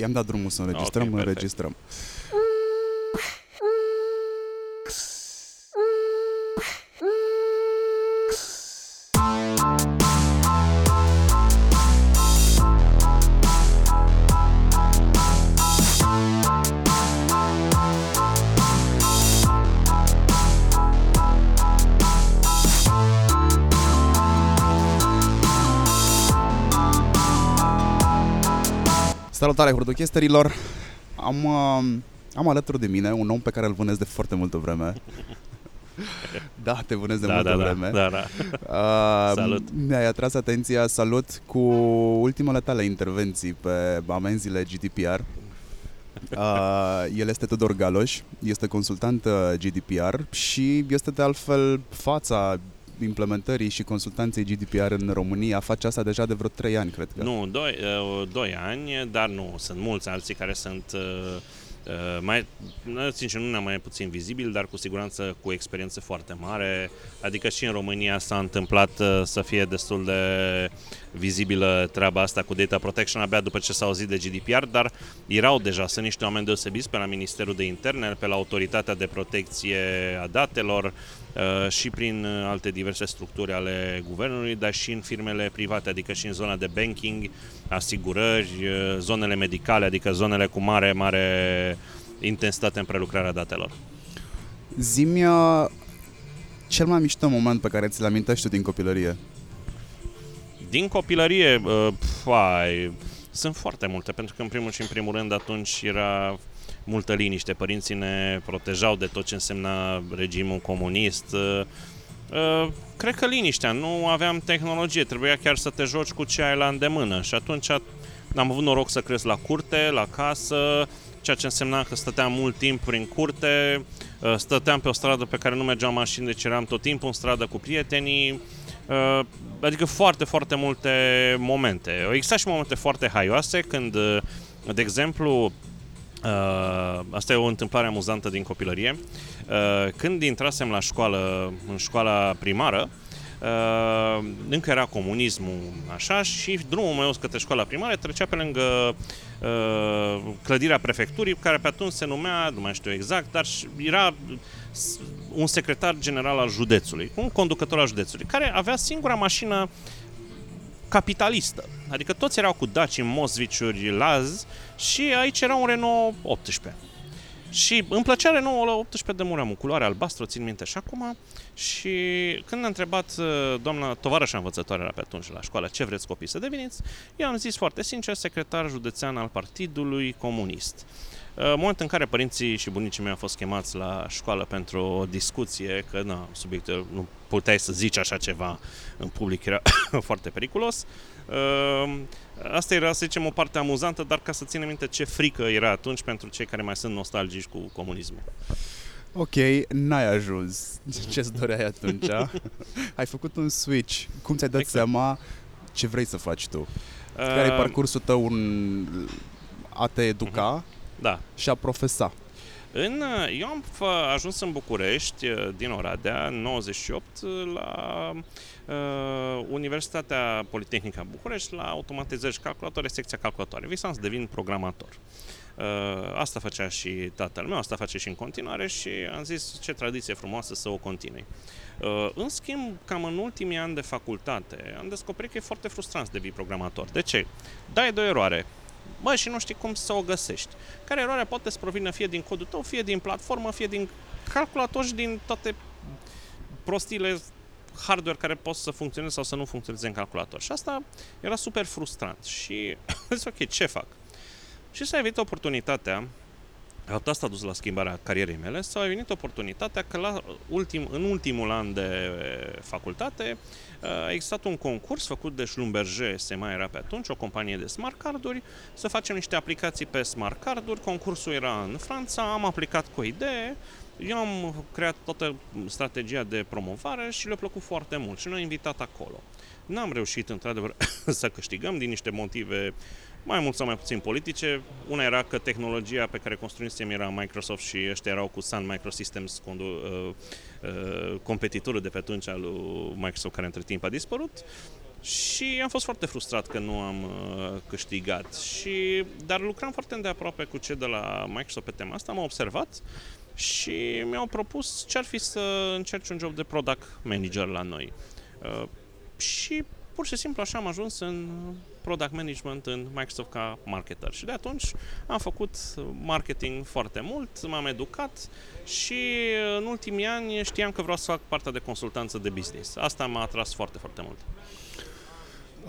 i-am dat drumul să înregistrăm, Ok, perfect. Salutare hurduchesterilor! Am, uh, am alături de mine un om pe care îl vânez de foarte multă vreme. Da, te vânez de da, multă da, da, vreme. da, da. Uh, Salut. Mi-ai atras atenția, salut, cu ultimele tale intervenții pe amenziile GDPR. Uh, el este Tudor Galoș, este consultant uh, GDPR și este de altfel fața implementării și consultanței GDPR în România. Face asta deja de vreo 3 ani, cred că. Nu, doi, uh, doi ani, dar nu, sunt mulți alții care sunt uh, uh, mai, nu, sincer, nu mai puțin vizibil, dar cu siguranță cu experiență foarte mare. Adică și în România s-a întâmplat uh, să fie destul de vizibilă treaba asta cu data protection abia după ce s-a auzit de GDPR, dar erau deja, sunt niște oameni deosebiți pe la Ministerul de Interne, pe la Autoritatea de Protecție a Datelor uh, și prin uh, alte diverse structuri ale guvernului, dar și în firmele private, adică și în zona de banking, asigurări, uh, zonele medicale, adică zonele cu mare, mare intensitate în prelucrarea datelor. Zi-mi uh, cel mai mișto moment pe care ți-l amintești tu din copilărie. Din copilărie, uh, fai, sunt foarte multe, pentru că în primul și în primul rând atunci era multă liniște. Părinții ne protejau de tot ce însemna regimul comunist. Uh, uh, Cred că liniștea, nu aveam tehnologie, trebuia chiar să te joci cu ce ai la îndemână și atunci am avut noroc să cresc la curte, la casă, ceea ce însemna că stăteam mult timp prin curte, uh, stăteam pe o stradă pe care nu mergeau mașini, deci eram tot timpul în stradă cu prietenii, Uh, adică foarte, foarte multe momente. Au existat și momente foarte haioase când, uh, de exemplu, Uh, asta e o întâmplare amuzantă din copilărie. Uh, când intrasem la școală, în școala primară, uh, încă era comunismul așa și drumul meu către școala primară trecea pe lângă uh, clădirea prefecturii, care pe atunci se numea, nu mai știu exact, dar și- era s- un secretar general al județului, un conducător al județului, care avea singura mașină capitalistă. Adică toți erau cu Daci, Mosviciuri, Laz și aici era un Renault 18. Și îmi plăcea Renault 18 de muream, cu culoare albastră, o țin minte și acum. Și când a întrebat uh, doamna tovarășa învățătoare era pe atunci la școală ce vreți copii să deveniți, eu am zis foarte sincer secretar județean al Partidului Comunist. Uh, În momentul în care părinții și bunicii mei au fost chemați la școală pentru o discuție, că na, subiectul nu puteai să zici așa ceva în public, era foarte periculos. Uh, Asta era, să zicem, o parte amuzantă, dar ca să ținem minte ce frică era atunci pentru cei care mai sunt nostalgici cu comunismul. Ok, n-ai ajuns. Ce-ți doreai atunci? Ai făcut un switch. Cum ți-ai dat Exact. seama ce vrei să faci tu? Care e Uh, parcursul tău în a te educa Da. și a profesa? În, eu am f- ajuns în București, uh, din Oradea, în 98, la uh, Universitatea Politehnică a București, la automatizări și calculatoare, secția calculatoare. Visam să devin programator. Uh, asta făcea și tatăl meu, asta face și în continuare și am zis ce tradiție frumoasă să o continui. Uh, în schimb, cam în ultimii ani de facultate, am descoperit că e foarte frustrant să devii programator. De ce? Dai de o eroare, bă, și nu știi cum să o găsești. Care eroarea poate să provină fie din codul tău, fie din platformă, fie din calculator și din toate prostiile hardware care pot să funcționeze sau să nu funcționeze în calculator. Și asta era super frustrant. Și am zis, ok, ce fac? Și s-a venit oportunitatea Asta a dus la schimbarea carierei mele sau a venit oportunitatea că la ultim, în ultimul an de facultate a existat un concurs făcut de Schlumberger, se mai era pe atunci, o companie de smart carduri, să facem niște aplicații pe smart carduri. Concursul era în Franța, am aplicat cu o idee, eu am creat toată strategia de promovare și le-a plăcut foarte mult și ne-au invitat acolo. N-am reușit, într-adevăr, să câștigăm din niște motive mai mult sau mai puțin politice. Una era că tehnologia pe care construisem era Microsoft și ăștia erau cu Sun Microsystems, condu- uh, uh, competitorul de pe atunci al lui Microsoft, care între timp a dispărut. Și am fost foarte frustrat că nu am uh, câștigat. Și, dar lucram foarte îndeaproape cu cei de la Microsoft pe tema asta, am observat și mi-au propus ce ar fi să încerci un job de product manager la noi. Uh, și pur și simplu așa am ajuns în product management în Microsoft ca marketer. Și de atunci am făcut marketing foarte mult, m-am educat și în ultimii ani știam că vreau să fac partea de consultanță de business. Asta m-a atras foarte, foarte mult.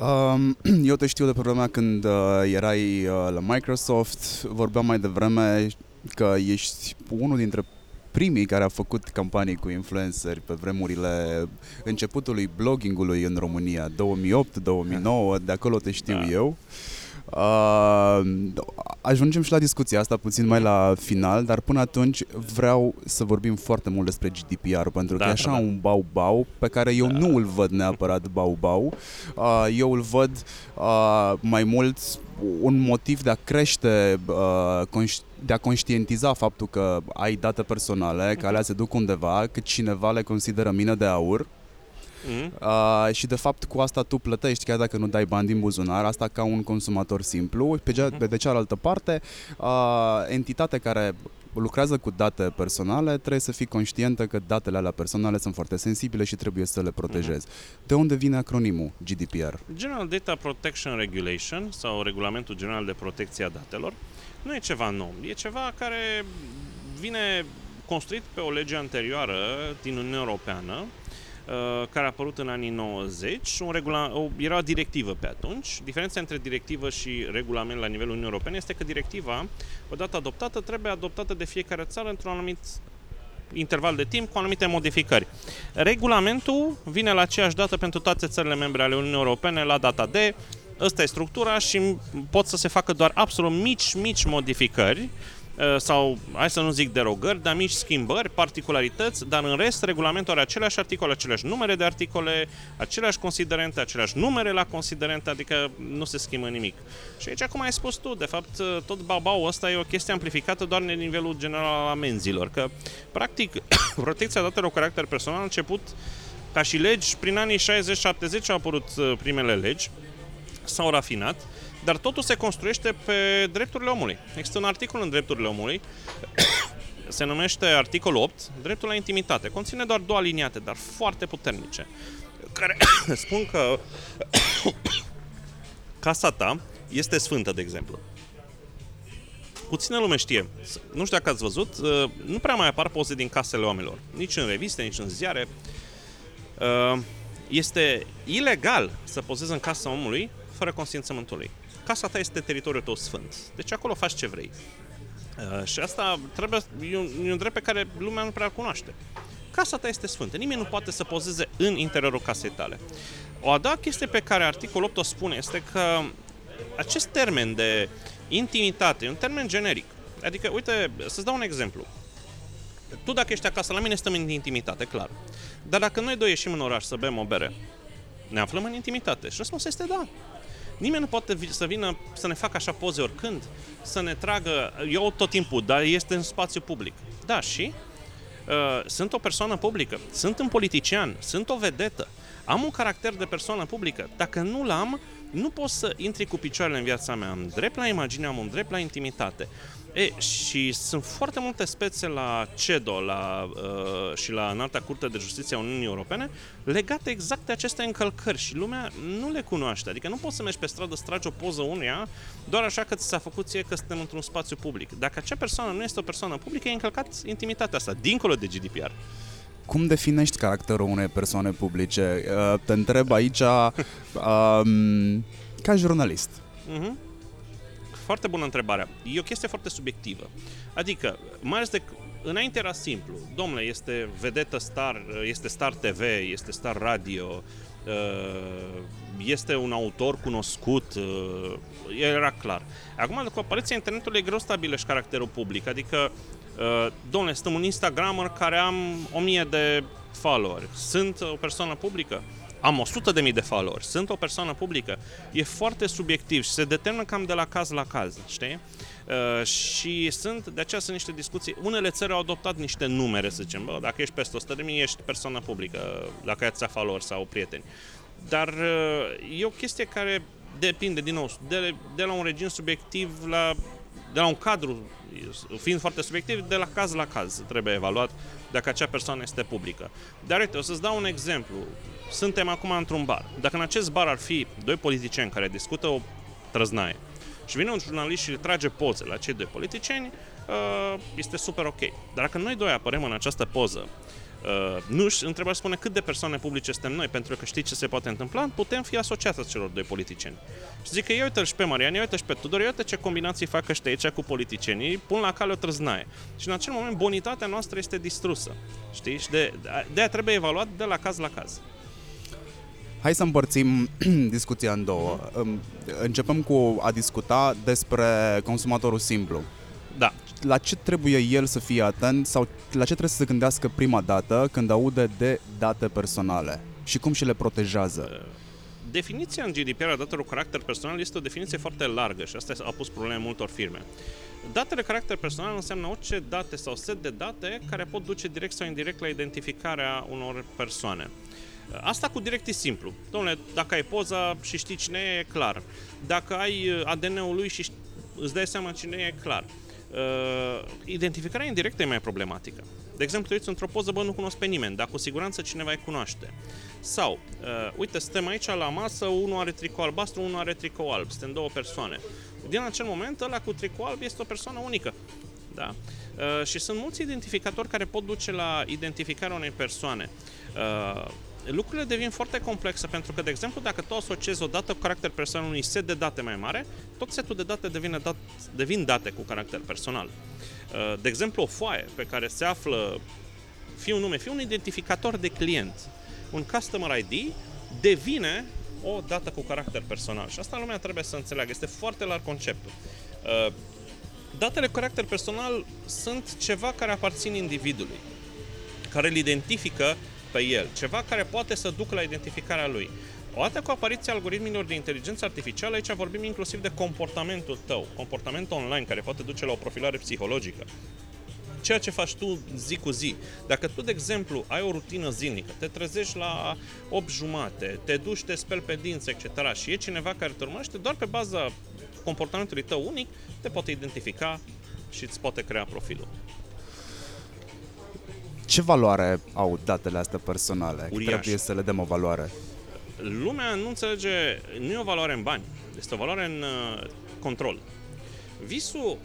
Um, eu te știu de pe vremea când uh, erai uh, la Microsoft, vorbeam mai devreme că ești unul dintre primii care a făcut campanii cu influenceri pe vremurile începutului bloggingului în România, 2008-2009, de acolo te știu da. eu. Uh, ajungem și la discuția asta puțin mai la final, dar până atunci vreau să vorbim foarte mult despre GDPR, pentru da, că e așa da. un bau-bau pe care eu da. nu îl văd neapărat bau-bau. Uh, eu îl văd uh, mai mult un motiv de a crește, uh, de a conștientiza faptul că ai date personale, că alea se duc undeva, că cineva le consideră mină de aur mm. uh, și de fapt cu asta tu plătești chiar dacă nu dai bani din buzunar, asta ca un consumator simplu. Pe, ge- mm. de cealaltă parte, uh, entitatea care lucrează cu date personale, trebuie să fii conștientă că datele alea personale sunt foarte sensibile și trebuie să le protejezi. Mm-hmm. De unde vine acronimul GDPR? General Data Protection Regulation sau Regulamentul General de Protecție a Datelor nu e ceva nou, e ceva care vine construit pe o lege anterioară din Uniunea Europeană Uh, care a apărut în anii 90. Un regula- o, era o directivă pe atunci. Diferența între directivă și regulament la nivelul Uniunii Europene este că directiva, odată adoptată, trebuie adoptată de fiecare țară într-un anumit interval de timp cu anumite modificări. Regulamentul vine la aceeași dată pentru toate țările membre ale Uniunii Europene la data de Ăsta e structura și pot să se facă doar absolut mici, mici modificări Uh, sau, hai să nu zic derogări, dar mici schimbări, particularități, dar în rest regulamentul are aceleași articole, aceleași numere de articole, aceleași considerente, aceleași numere la considerente, adică nu se schimbă nimic. Și aici, cum ai spus tu, de fapt, uh, tot babau ăsta e o chestie amplificată doar în nivelul general al amenzilor, că, practic, protecția datelor cu caracter personal a început ca și legi, prin anii 60-70 au apărut uh, primele legi, s-au rafinat, dar totul se construiește pe drepturile omului. Există un articol în drepturile omului, se numește articolul 8, dreptul la intimitate. Conține doar două aliniate, dar foarte puternice, care spun că casa ta este sfântă, de exemplu. Puțină lume știe. Nu știu dacă ați văzut, uh, nu prea mai apar poze din casele oamenilor. Nici în reviste, nici în ziare. Uh, este ilegal să pozezi în casa omului fără consimțământul lui casa ta este teritoriul tău sfânt. Deci acolo faci ce vrei. Uh, și asta trebuie, e un, e un drept pe care lumea nu prea cunoaște. Casa ta este sfântă. Nimeni nu poate să pozeze în interiorul casei tale. O a doua chestie pe care articolul 8 o spune este că acest termen de intimitate e un termen generic. Adică, uite, să-ți dau un exemplu. Tu dacă ești acasă la mine, stăm în intimitate, clar. Dar dacă noi doi ieșim în oraș să bem o bere, ne aflăm în intimitate. Și răspunsul este da. Nimeni nu poate să vină să ne facă așa poze oricând, să ne tragă, eu tot timpul, dar este în spațiu public. Da, și? Uh, sunt o persoană publică, sunt un politician, sunt o vedetă, am un caracter de persoană publică. Dacă nu l-am, nu pot să intri cu picioarele în viața mea. Am drept la imagine, am un drept la intimitate. E, și sunt foarte multe spețe la CEDO la, uh, și la Înalta Curte de Justiție a Uniunii Europene legate exact de aceste încălcări și lumea nu le cunoaște. Adică nu poți să mergi pe stradă, să tragi o poză unuia doar așa că ți s-a făcut ție că suntem într-un spațiu public. Dacă acea persoană nu este o persoană publică, e încălcat intimitatea asta, dincolo de GDPR. Cum definești caracterul unei persoane publice? Uh, te întreb aici um, ca jurnalist. Uh-huh foarte bună întrebarea. E o chestie foarte subiectivă. Adică, mai ales de înainte era simplu. Domnule, este vedetă star, este star TV, este star radio, uh, este un autor cunoscut, uh, era clar. Acum, cu apariția internetului, e greu stabilești caracterul public. Adică, uh, domnule, sunt un Instagrammer care am o mie de followeri. Sunt o persoană publică? Am 100 de mii de followers, sunt o persoană publică, e foarte subiectiv și se determină cam de la caz la caz, știi? Uh, și sunt, de aceea sunt niște discuții. Unele țări au adoptat niște numere, să zicem, bă, dacă ești peste 100 de mii, ești persoană publică, dacă ai atâția followers sau prieteni. Dar uh, e o chestie care depinde, din nou, de, de la un regim subiectiv la de la un cadru, fiind foarte subiectiv, de la caz la caz trebuie evaluat dacă acea persoană este publică. Dar uite, o să-ți dau un exemplu. Suntem acum într-un bar. Dacă în acest bar ar fi doi politicieni care discută o trăznaie și vine un jurnalist și trage poze la cei doi politicieni, uh, este super ok. Dar dacă noi doi apărem în această poză Uh, nu știu, întrebarea spune cât de persoane publice suntem noi, pentru că știți ce se poate întâmpla, putem fi asociați celor doi politicieni. Și zic că eu uite și pe Marian, eu uite și pe Tudor, eu uite ce combinații fac ăștia aici cu politicienii, pun la cale o trăznaie. Și în acel moment bonitatea noastră este distrusă. Știi? Și de, de aia trebuie evaluat de la caz la caz. Hai să împărțim discuția în două. Începem cu a discuta despre consumatorul simplu. Da la ce trebuie el să fie atent sau la ce trebuie să se gândească prima dată când aude de date personale și cum și le protejează? Uh, definiția în GDPR a datelor cu caracter personal este o definiție foarte largă și asta a pus probleme multor firme. Datele caracter personal înseamnă orice date sau set de date care pot duce direct sau indirect la identificarea unor persoane. Uh, asta cu direct e simplu. Domnule, dacă ai poza și știi cine e, e clar. Dacă ai uh, ADN-ul lui și îți dai seama cine e, e clar. Uh, identificarea indirectă e mai problematică. De exemplu, te uiți într-o poză, bă, nu cunosc pe nimeni, dar cu siguranță cineva îi cunoaște. Sau, uh, uite, suntem aici la masă, unul are tricou albastru, unul are tricou alb, suntem două persoane. Din acel moment, ăla cu tricou alb este o persoană unică. Da? Uh, și sunt mulți identificatori care pot duce la identificarea unei persoane. Uh, lucrurile devin foarte complexe pentru că, de exemplu, dacă tu asociezi o dată cu caracter personal unui set de date mai mare, tot setul de date devine dat, devin date cu caracter personal. Uh, de exemplu, o foaie pe care se află fie un nume, fie un identificator de client, un customer ID, devine o dată cu caracter personal. Și asta lumea trebuie să înțeleagă. Este foarte larg conceptul. Uh, datele cu caracter personal sunt ceva care aparțin individului, care îl identifică pe el, ceva care poate să ducă la identificarea lui. Odată cu apariția algoritmilor de inteligență artificială, aici vorbim inclusiv de comportamentul tău, comportament online care poate duce la o profilare psihologică. Ceea ce faci tu zi cu zi. Dacă tu, de exemplu, ai o rutină zilnică, te trezești la 8 jumate, te duci, te speli pe dinți, etc. și e cineva care te urmărește, doar pe baza comportamentului tău unic, te poate identifica și îți poate crea profilul. Ce valoare au datele astea personale? Uriaș. Trebuie să le dăm o valoare. Lumea nu înțelege, nu e o valoare în bani, este o valoare în uh, control. Visul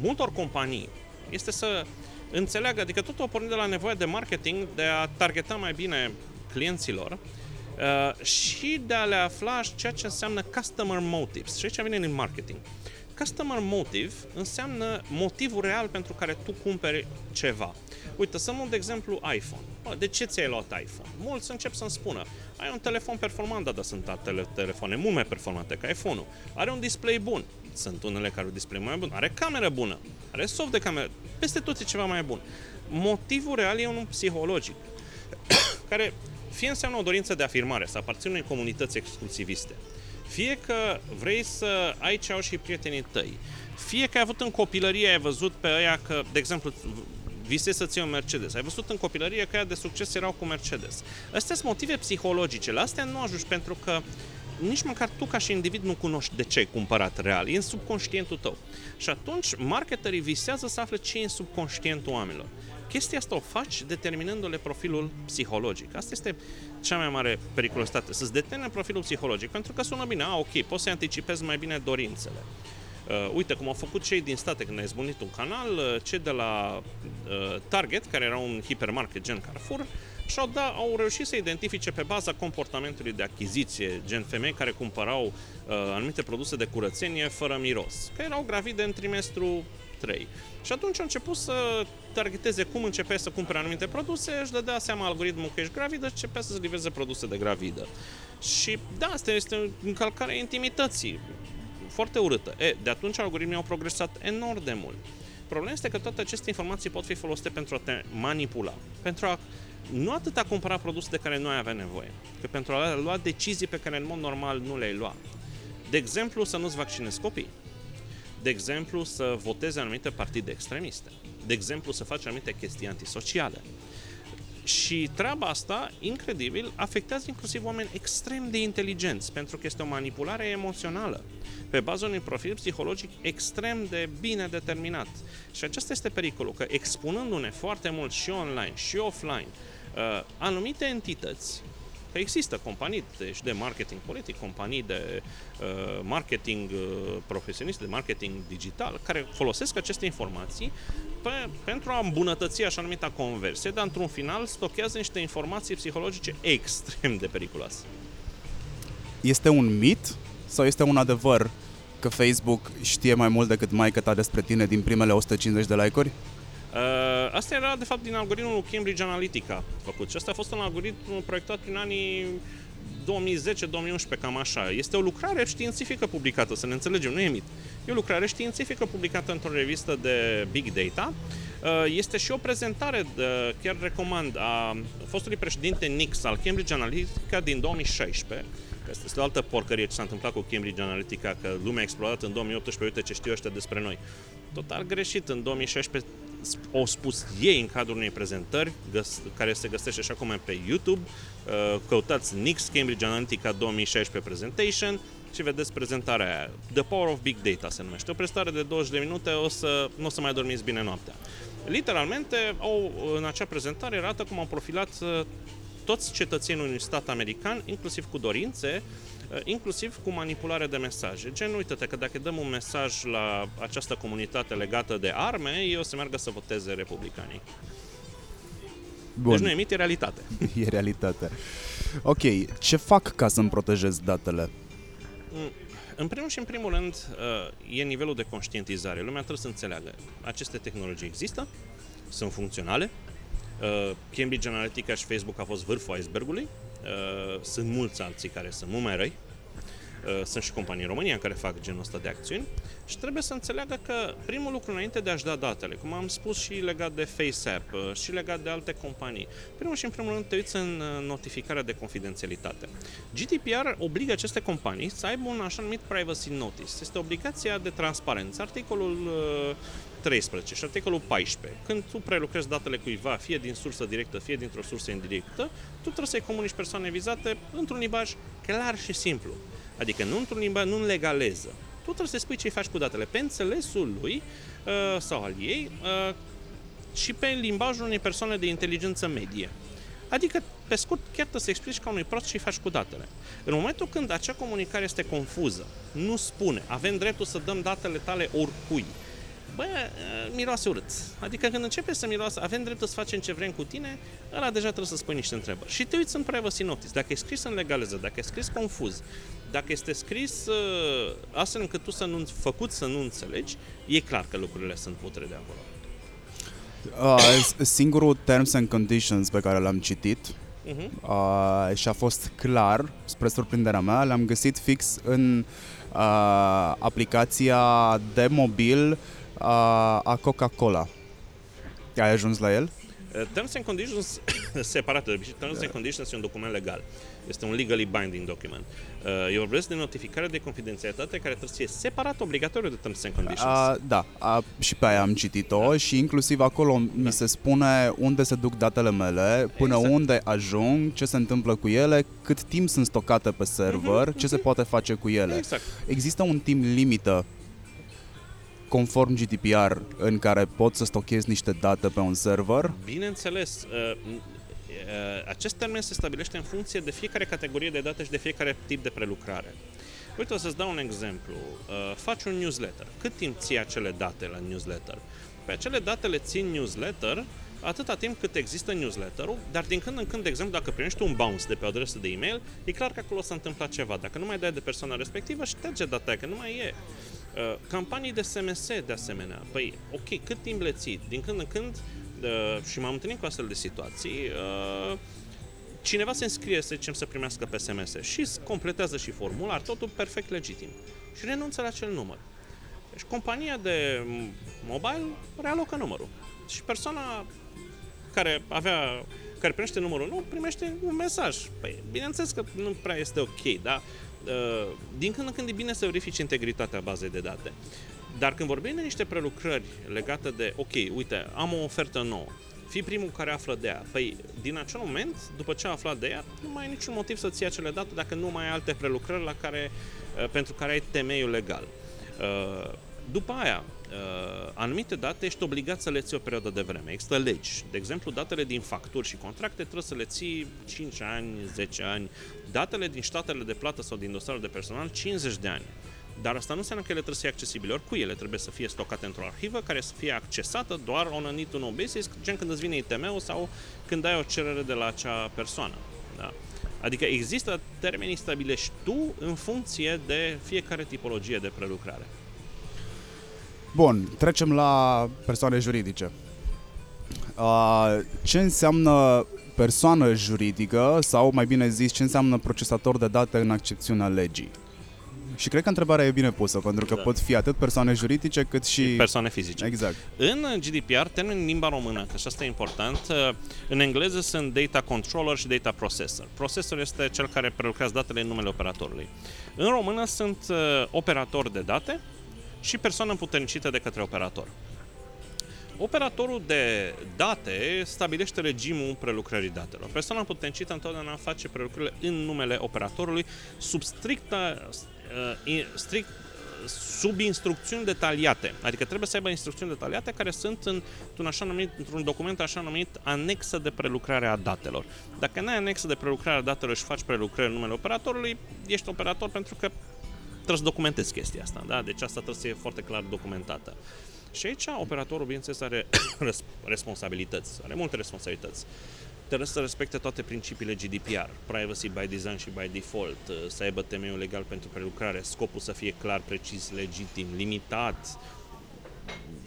multor companii este să înțeleagă, adică tot o pornit de la nevoia de marketing, de a targeta mai bine clienților uh, și de a le afla ceea ce înseamnă customer motives. Și aici vine din marketing. Customer motive înseamnă motivul real pentru care tu cumperi ceva. Uite, să luăm de exemplu iPhone. Bă, de ce ți-ai luat iPhone? Mulți încep să-mi spună, ai un telefon performant, da, dar sunt tele- telefoane mult mai performante ca iPhone-ul. Are un display bun. Sunt unele care au display mai bun. Are cameră bună. Are soft de cameră. Peste tot e ceva mai bun. Motivul real e unul psihologic, care fie înseamnă o dorință de afirmare, să aparține unei comunități exclusiviste, fie că vrei să ai ce au și prietenii tăi, fie că ai avut în copilărie, ai văzut pe aia că, de exemplu, visezi să ții un Mercedes. Ai văzut în copilărie că aia de succes erau cu Mercedes. Astea sunt motive psihologice. La astea nu ajungi pentru că nici măcar tu ca și individ nu cunoști de ce ai cumpărat real. E în subconștientul tău. Și atunci marketerii visează să afle ce e în subconștientul oamenilor. Chestia asta o faci determinându-le profilul psihologic. Asta este cea mai mare periculositate, să-ți determine profilul psihologic, pentru că sună bine, a, ok, poți să anticipezi mai bine dorințele. Uh, uite cum au făcut cei din state când ai zbunit un canal, uh, cei de la uh, Target, care era un hipermarket gen Carrefour, și-au da, au reușit să identifice pe baza comportamentului de achiziție, gen femei care cumpărau uh, anumite produse de curățenie fără miros, că erau gravide în trimestru 3. Și atunci au început să targeteze cum începe să cumpere anumite produse, își dădea seama algoritmul că ești gravidă și începea să-ți livreze produse de gravidă. Și da, asta este încălcarea intimității foarte urâtă. E, de atunci algoritmii au progresat enorm de mult. Problema este că toate aceste informații pot fi folosite pentru a te manipula, pentru a nu atât a cumpăra produse de care nu ai avea nevoie, că pentru a lua decizii pe care în mod normal nu le-ai lua. De exemplu, să nu-ți vaccinezi copii. De exemplu, să votezi anumite partide extremiste. De exemplu, să faci anumite chestii antisociale. Și treaba asta, incredibil, afectează inclusiv oameni extrem de inteligenți, pentru că este o manipulare emoțională, pe baza unui profil psihologic extrem de bine determinat. Și acesta este pericolul, că expunându-ne foarte mult și online și offline, uh, anumite entități Că există companii de, de marketing politic, companii de uh, marketing uh, profesionist, de marketing digital, care folosesc aceste informații pe, pentru a îmbunătăți așa numita conversie, dar într-un final stochează niște informații psihologice extrem de periculoase. Este un mit sau este un adevăr că Facebook știe mai mult decât mai ta despre tine din primele 150 de like-uri? Uh, asta era, de fapt, din algoritmul Cambridge Analytica făcut și asta a fost un algoritm proiectat prin anii 2010-2011, cam așa. Este o lucrare științifică publicată, să ne înțelegem, nu e mit. E o lucrare științifică publicată într-o revistă de Big Data. Uh, este și o prezentare, de, chiar recomand, a fostului președinte Nix al Cambridge Analytica din 2016, Asta este o altă porcărie ce s-a întâmplat cu Cambridge Analytica, că lumea a explodat în 2018, uite ce știu ăștia despre noi. Total greșit, în 2016 au spus ei în cadrul unei prezentări găs- care se găsește și acum pe YouTube. Uh, căutați Nix Cambridge Analytica 2016 Presentation și vedeți prezentarea aia. The Power of Big Data se numește. O prezentare de 20 de minute, o să, nu o să mai dormiți bine noaptea. Literalmente, au, în acea prezentare arată cum au profilat uh, toți cetățenii unui stat american, inclusiv cu dorințe, uh, inclusiv cu manipulare de mesaje. Gen, uite-te că dacă dăm un mesaj la această comunitate legată de arme, ei o să meargă să voteze republicanii. Bun. Deci nu emit, e realitate. E realitate. Ok, ce fac ca să-mi protejez datele? Mm, în primul și în primul rând, uh, e nivelul de conștientizare. Lumea trebuie să înțeleagă. Aceste tehnologii există, sunt funcționale, Uh, Cambridge Analytica și Facebook a fost vârful icebergului. Uh, sunt mulți alții care sunt mult mai răi. Uh, sunt și companii în România care fac genul ăsta de acțiuni și trebuie să înțeleagă că primul lucru înainte de a-și da datele, cum am spus și legat de FaceApp și legat de alte companii, primul și în primul rând te uiți în notificarea de confidențialitate. GDPR obligă aceste companii să aibă un așa numit privacy notice. Este obligația de transparență. Articolul 13 și articolul 14. Când tu prelucrezi datele cuiva, fie din sursă directă, fie dintr-o sursă indirectă, tu trebuie să-i comunici persoane vizate într-un limbaj clar și simplu. Adică nu într-un limbaj, nu în legaleză. Tu trebuie să spui ce faci cu datele pe înțelesul lui uh, sau al ei uh, și pe limbajul unei persoane de inteligență medie. Adică, pe scurt, chiar trebuie să explici ca unui prost ce faci cu datele. În momentul când acea comunicare este confuză, nu spune, avem dreptul să dăm datele tale oricui, bă, miroase urât. Adică când începe să miroase, avem dreptul să facem ce vrem cu tine, ăla deja trebuie să spui niște întrebări. Și te uiți în privacy notice. Dacă e scris în legaleză, dacă e scris confuz, dacă este scris uh, astfel încât tu să nu, făcut să nu înțelegi, e clar că lucrurile sunt putre de acolo. Uh, singurul terms and conditions pe care l-am citit uh-huh. uh, și a fost clar, spre surprinderea mea, l-am găsit fix în uh, aplicația de mobil a, a Coca-Cola. Ai ajuns la el? Uh, terms and Conditions separate. Terms and Conditions este un document legal. Este un legally binding document. Uh, eu vorbesc de notificare de confidențialitate care trebuie să fie separat obligatoriu de Terms and Conditions. Uh, da, uh, și pe aia am citit-o da. și inclusiv acolo da. mi se spune unde se duc datele mele, până exact. unde ajung, ce se întâmplă cu ele, cât timp sunt stocate pe server, uh-huh, ce uh-huh. se poate face cu ele. Exact. Există un timp limită conform GDPR în care pot să stochez niște date pe un server? Bineînțeles. Uh, uh, acest termen se stabilește în funcție de fiecare categorie de date și de fiecare tip de prelucrare. Uite, o să-ți dau un exemplu. Uh, faci un newsletter. Cât timp ții acele date la newsletter? Pe acele date le țin newsletter atâta timp cât există newsletter-ul, dar din când în când, de exemplu, dacă primești un bounce de pe o adresă de e-mail, e clar că acolo s-a întâmplat ceva. Dacă nu mai dai de persoana respectivă, șterge data că nu mai e. Uh, campanii de SMS, de asemenea. Păi, ok, cât timp le ții? Din când în când, uh, și m-am întâlnit cu astfel de situații, uh, cineva se înscrie, să zicem, să primească pe SMS și completează și formular, totul perfect legitim. Și renunță la acel număr. Deci compania de mobile realocă numărul. Și persoana care avea care primește numărul nu primește un mesaj. Păi, bineînțeles că nu prea este ok, da? Uh, din când în când e bine să verifici integritatea bazei de date. Dar când vorbim de niște prelucrări legate de, ok, uite, am o ofertă nouă, fii primul care află de ea. Păi, din acel moment, după ce a aflat de ea, nu mai ai niciun motiv să-ți ia acele date dacă nu mai ai alte prelucrări la care, uh, pentru care ai temeiul legal. Uh, după aia, uh, anumite date ești obligat să le ții o perioadă de vreme. Există legi. De exemplu, datele din facturi și contracte trebuie să le ții 5 ani, 10 ani. Datele din statele de plată sau din dosarul de personal, 50 de ani. Dar asta nu înseamnă că ele trebuie să fie accesibile oricui, ele trebuie să fie stocate într-o arhivă care să fie accesată doar on a need to know basis, gen când îți vine ITM-ul sau când ai o cerere de la acea persoană. Da? Adică există termenii stabilești tu în funcție de fiecare tipologie de prelucrare. Bun, trecem la persoane juridice. Uh, ce înseamnă persoană juridică sau mai bine zis ce înseamnă procesator de date în accepțiunea legii? Și cred că întrebarea e bine pusă, pentru că da. pot fi atât persoane juridice cât și... și persoane fizice. Exact. În GDPR, termenul în limba română, că și asta e important, în engleză sunt data controller și data processor. Processor este cel care prelucrează datele în numele operatorului. În română sunt uh, operator de date și persoană împuternicită de către operator. Operatorul de date stabilește regimul prelucrării datelor. Persoana împuternicită întotdeauna face prelucrările în numele operatorului sub strictă uh, strict sub instrucțiuni detaliate. Adică trebuie să aibă instrucțiuni detaliate care sunt în, într-un, așa numit, într-un document așa numit anexă de prelucrare a datelor. Dacă nu ai anexă de prelucrare a datelor și faci prelucrări în numele operatorului, ești operator pentru că trebuie să documentezi chestia asta. Da? Deci asta trebuie să fie foarte clar documentată. Și aici operatorul, bineînțeles, are responsabilități, are multe responsabilități trebuie să respecte toate principiile GDPR, privacy by design și by default, uh, să aibă temeiul legal pentru prelucrare, scopul să fie clar, precis, legitim, limitat.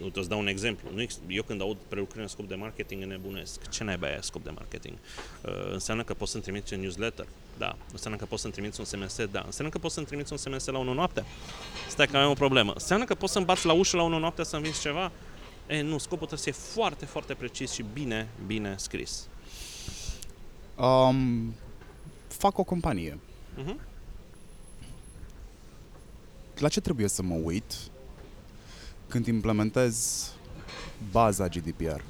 Uite, îți dau un exemplu. Nu, eu când aud prelucrări în scop de marketing, nebunesc. Ce naiba aia scop de marketing? Uh, înseamnă că poți să-mi trimiți un newsletter? Da. Înseamnă că poți să-mi trimiți un SMS? Da. Înseamnă că poți să-mi trimiți un SMS la 1 noapte? Stai că avem o problemă. Înseamnă că poți să-mi bați la ușă la 1 noapte să-mi vinzi ceva? E, nu, scopul trebuie să fie foarte, foarte precis și bine, bine scris. Um, fac o companie. Uh-huh. La ce trebuie să mă uit când implementez baza GDPR?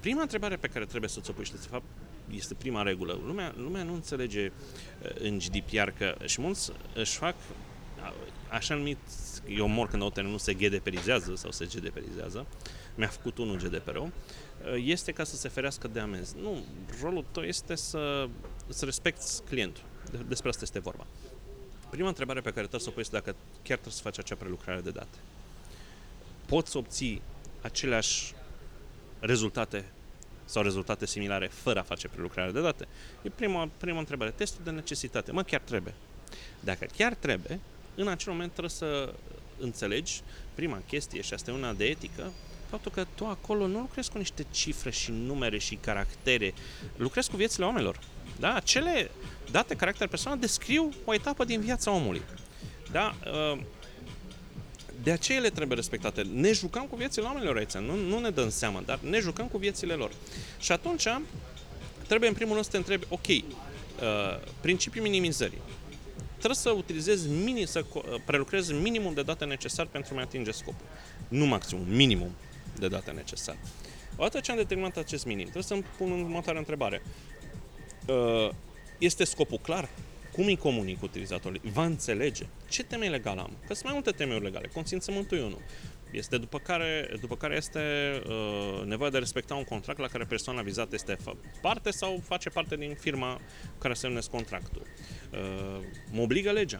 Prima întrebare pe care trebuie să ți-o pui și de fapt este prima regulă. Lumea, lumea nu înțelege uh, în GDPR că și mulți își fac așa numit, eu mor când au nu se GDPRizează sau se GDPRizează, mi-a făcut unul GDPR-ul, uh, este ca să se ferească de amenzi. Nu, rolul tău este să, să respecti clientul. Despre asta este vorba. Prima întrebare pe care trebuie să o pui este dacă chiar trebuie să faci acea prelucrare de date. Poți să obții aceleași rezultate sau rezultate similare fără a face prelucrare de date? E prima, prima întrebare. Testul de necesitate. Mă, chiar trebuie. Dacă chiar trebuie, în acel moment trebuie să înțelegi prima chestie, și asta e una de etică, faptul că tu acolo nu lucrezi cu niște cifre și numere și caractere, lucrezi cu viețile oamenilor. Da? Acele date, caracter personal descriu o etapă din viața omului. Da? Uh, de aceea ele trebuie respectate. Ne jucăm cu viețile oamenilor aici, nu, nu ne dăm seama, dar ne jucăm cu viețile lor. Și atunci trebuie în primul rând să te întrebi, ok, uh, principiul minimizării trebuie să utilizezi minim, să prelucrezi minimum de date necesar pentru a atinge scopul. Nu maximum, minimum de date necesar. Odată ce am determinat acest minim, trebuie să-mi pun următoarea întrebare. Uh, este scopul clar? Cum îi comunic utilizatorului? Va înțelege? Ce temei legal am? Că sunt mai multe temeiuri legale. Consimțământul e unul. Este după care, după care este uh, nevoie de a respecta un contract la care persoana vizată este parte sau face parte din firma care semnesc contractul. Uh, mă obligă legea.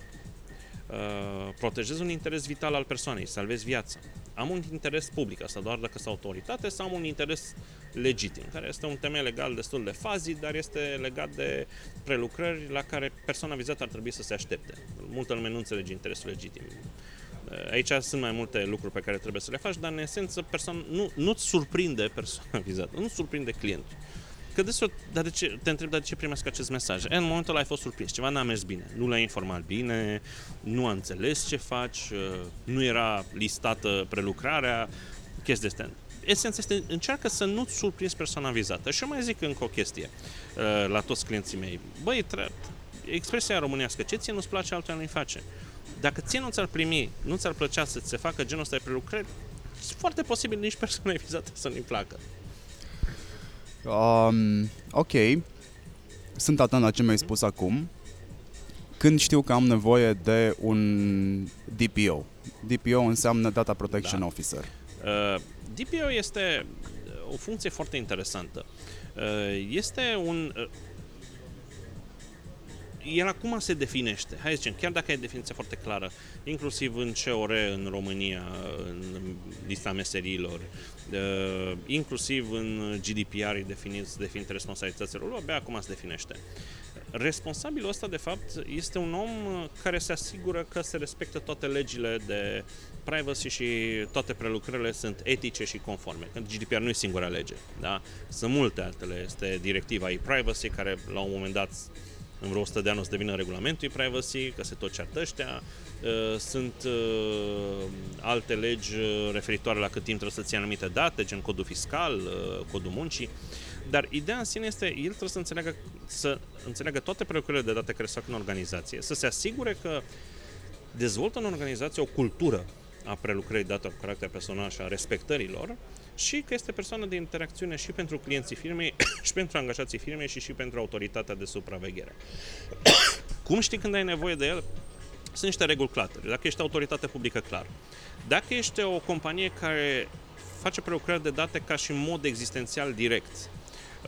Uh, protejez un interes vital al persoanei, salvez viața. Am un interes public, asta doar dacă sunt autoritate, sau am un interes legitim, care este un temei legal destul de fazit, dar este legat de prelucrări la care persoana vizată ar trebui să se aștepte. Multă lume nu înțelege interesul legitim. Uh, aici sunt mai multe lucruri pe care trebuie să le faci, dar în esență persoana, nu, nu-ți surprinde persoana vizată, nu surprinde clientul. Că deseori, dar de ce, te întreb, dar de ce primesc acest mesaj? E, în momentul ăla ai fost surprins, ceva n-a mers bine, nu l-ai informat bine, nu a înțeles ce faci, uh, nu era listată prelucrarea, chestii de astea. Esența este, încearcă să nu-ți surprinzi persoana vizată. Și eu mai zic încă o chestie uh, la toți clienții mei. Băi, expresia românească, ce ție nu-ți place, altul nu-i face. Dacă ție nu ți-ar primi, nu ți-ar plăcea să ți se facă genul ăsta de prelucrări, foarte posibil nici persoana vizată să nu-i placă. Um, ok, sunt atent la ce mi-ai spus acum. Când știu că am nevoie de un DPO. DPO înseamnă Data Protection Da. Officer. Uh, DPO este o funcție foarte interesantă. Uh, este un... Uh, el acum se definește, hai să zicem, chiar dacă e definiție foarte clară, inclusiv în COR în România, în lista meserilor, uh, inclusiv în GDPR e definit, definite responsabilitățile lor, abia acum se definește. Responsabilul ăsta, de fapt, este un om care se asigură că se respectă toate legile de privacy și toate prelucrările sunt etice și conforme. Că GDPR nu e singura lege, da? Sunt multe altele. Este directiva e-privacy, care la un moment dat în vreo 100 de ani o să devină regulamentul e-privacy, că se tot ceartă ăștia. Uh, Sunt uh, alte legi uh, referitoare la cât timp trebuie să ții anumite date, gen codul fiscal, uh, codul muncii. Dar ideea în sine este, el trebuie să înțeleagă, să înțeleagă toate preocupările de date care se fac în organizație, să se asigure că dezvoltă în organizație o cultură a prelucrării datelor cu caracter personal și a respectărilor și că este persoană de interacțiune și pentru clienții firmei, și pentru angajații firmei și și pentru autoritatea de supraveghere. Cum știi când ai nevoie de el? Sunt niște reguli clare. Dacă ești autoritate publică, clar. Dacă ești o companie care face prelucrări de date ca și în mod existențial direct,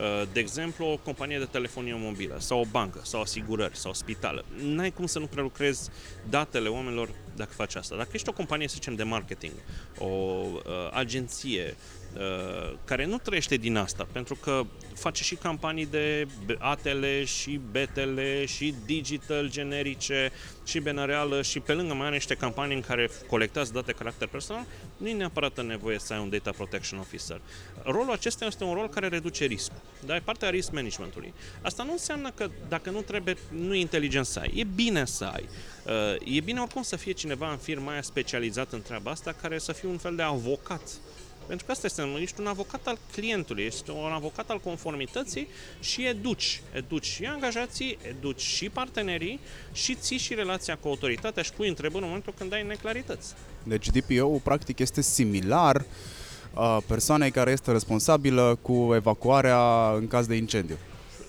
Uh, de exemplu, o companie de telefonie mobilă sau o bancă sau asigurări sau spitală. N-ai cum să nu prelucrezi datele oamenilor dacă faci asta. Dacă ești o companie, să zicem, de marketing, o uh, agenție uh, care nu trăiește din asta, pentru că face și campanii de ATL și BTL și digital generice și benareală și pe lângă mai are niște campanii în care colectați date caracter personal, nu e neapărat nevoie să ai un data protection officer. Rolul acesta este un rol care reduce riscul. Da? E partea risk managementului. Asta nu înseamnă că dacă nu trebuie, nu e inteligent să ai. E bine să ai. Uh, E bine oricum să fie cineva în firma aia specializat în treaba asta, care să fie un fel de avocat pentru că asta este, ești un avocat al clientului, ești un avocat al conformității și educi. Educi și angajații, educi și partenerii și ții și relația cu autoritatea și pui întrebări în momentul când ai neclarități. Deci DPO-ul practic este similar uh, persoanei care este responsabilă cu evacuarea în caz de incendiu.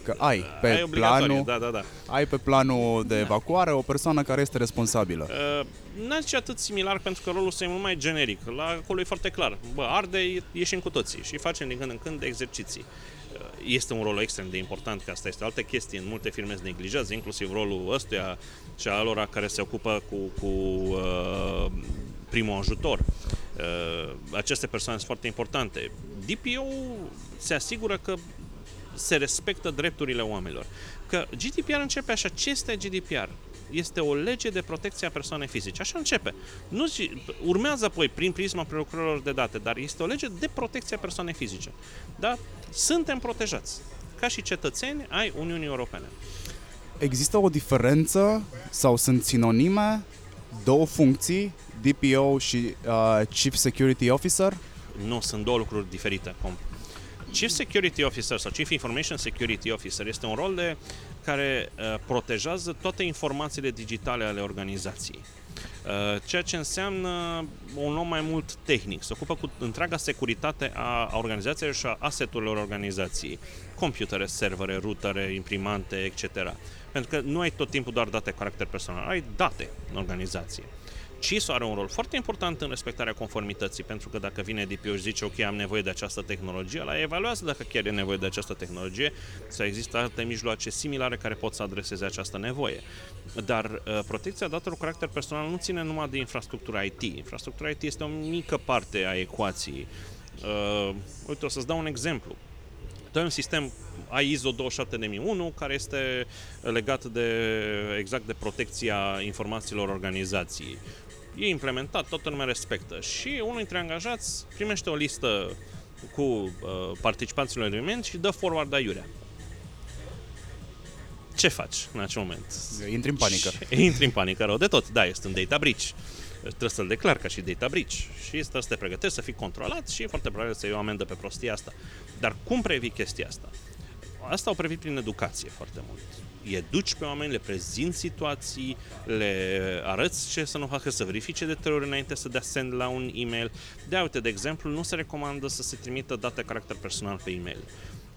Că ai pe ai obligatoriu, planul, da, da, da. ai pe planul de evacuare o persoană care este responsabilă. Uh, n-aș zice atât similar pentru că rolul ăsta e mult mai generic. La acolo e foarte clar. Bă, arde, ieșim cu toții și facem din când în când exerciții. Uh, Este un rol extrem de important, că asta este o altă chestie. În multe firme se neglijează, inclusiv rolul ăstuia și al lor care se ocupă cu, cu uh, primul ajutor. Uh, aceste persoane sunt foarte importante. DPO se asigură că se respectă drepturile oamenilor. Că GDPR începe așa. Ce este GDPR? Este o lege de protecție a persoanei fizice. Așa începe. Nu zi- urmează apoi prin prisma prelucrărilor de date, dar este o lege de protecție a persoanei fizice. Da? Suntem protejați ca și cetățeni ai Uniunii Europene. Există o diferență sau sunt sinonime două funcții, DPO și uh, Chief Security Officer? Nu, sunt două lucruri diferite. Com- Chief Security Officer sau Chief Information Security Officer este un rol de care uh, protejează toate informațiile digitale ale organizației. Uh, ceea ce înseamnă un om mai mult tehnic. Se ocupă cu întreaga securitate a, a organizației și a asseturilor organizației. Computere, servere, rutere, imprimante, etc. Pentru că nu ai tot timpul doar date cu caracter personal, ai date în organizație. CISO are un rol foarte important în respectarea conformității, pentru că dacă vine DPO și zice, ok, am nevoie de această tehnologie, la evaluează dacă chiar e nevoie de această tehnologie sau există alte mijloace similare care pot să adreseze această nevoie. Dar uh, protecția datelor cu caracter personal nu ține numai de infrastructura IT. Infrastructura IT este o mică parte a ecuației. Uh, uite, o să-ți dau un exemplu. Tu ai un sistem ai ISO 27001 care este legat de exact de protecția informațiilor organizației. E implementat, toată lumea respectă și unul dintre angajați primește o listă cu uh, participanții la eveniment și dă forward aiurea. Ce faci în acel moment? Intri în panică. Și intri în panică rău de tot. Da, este un data breach. Trebuie să-l declar ca și data breach. Și trebuie să te pregătești să fii controlat și foarte probabil să iei o amendă pe prostia asta. Dar cum previi chestia asta? Asta o previi prin educație foarte mult. Îi educi pe oameni, le prezinți situații, le arăți ce să nu facă, să verifice de trei ori înainte să dea send la un e-mail. De uite, de exemplu, nu se recomandă să se trimită date caracter personal pe e-mail.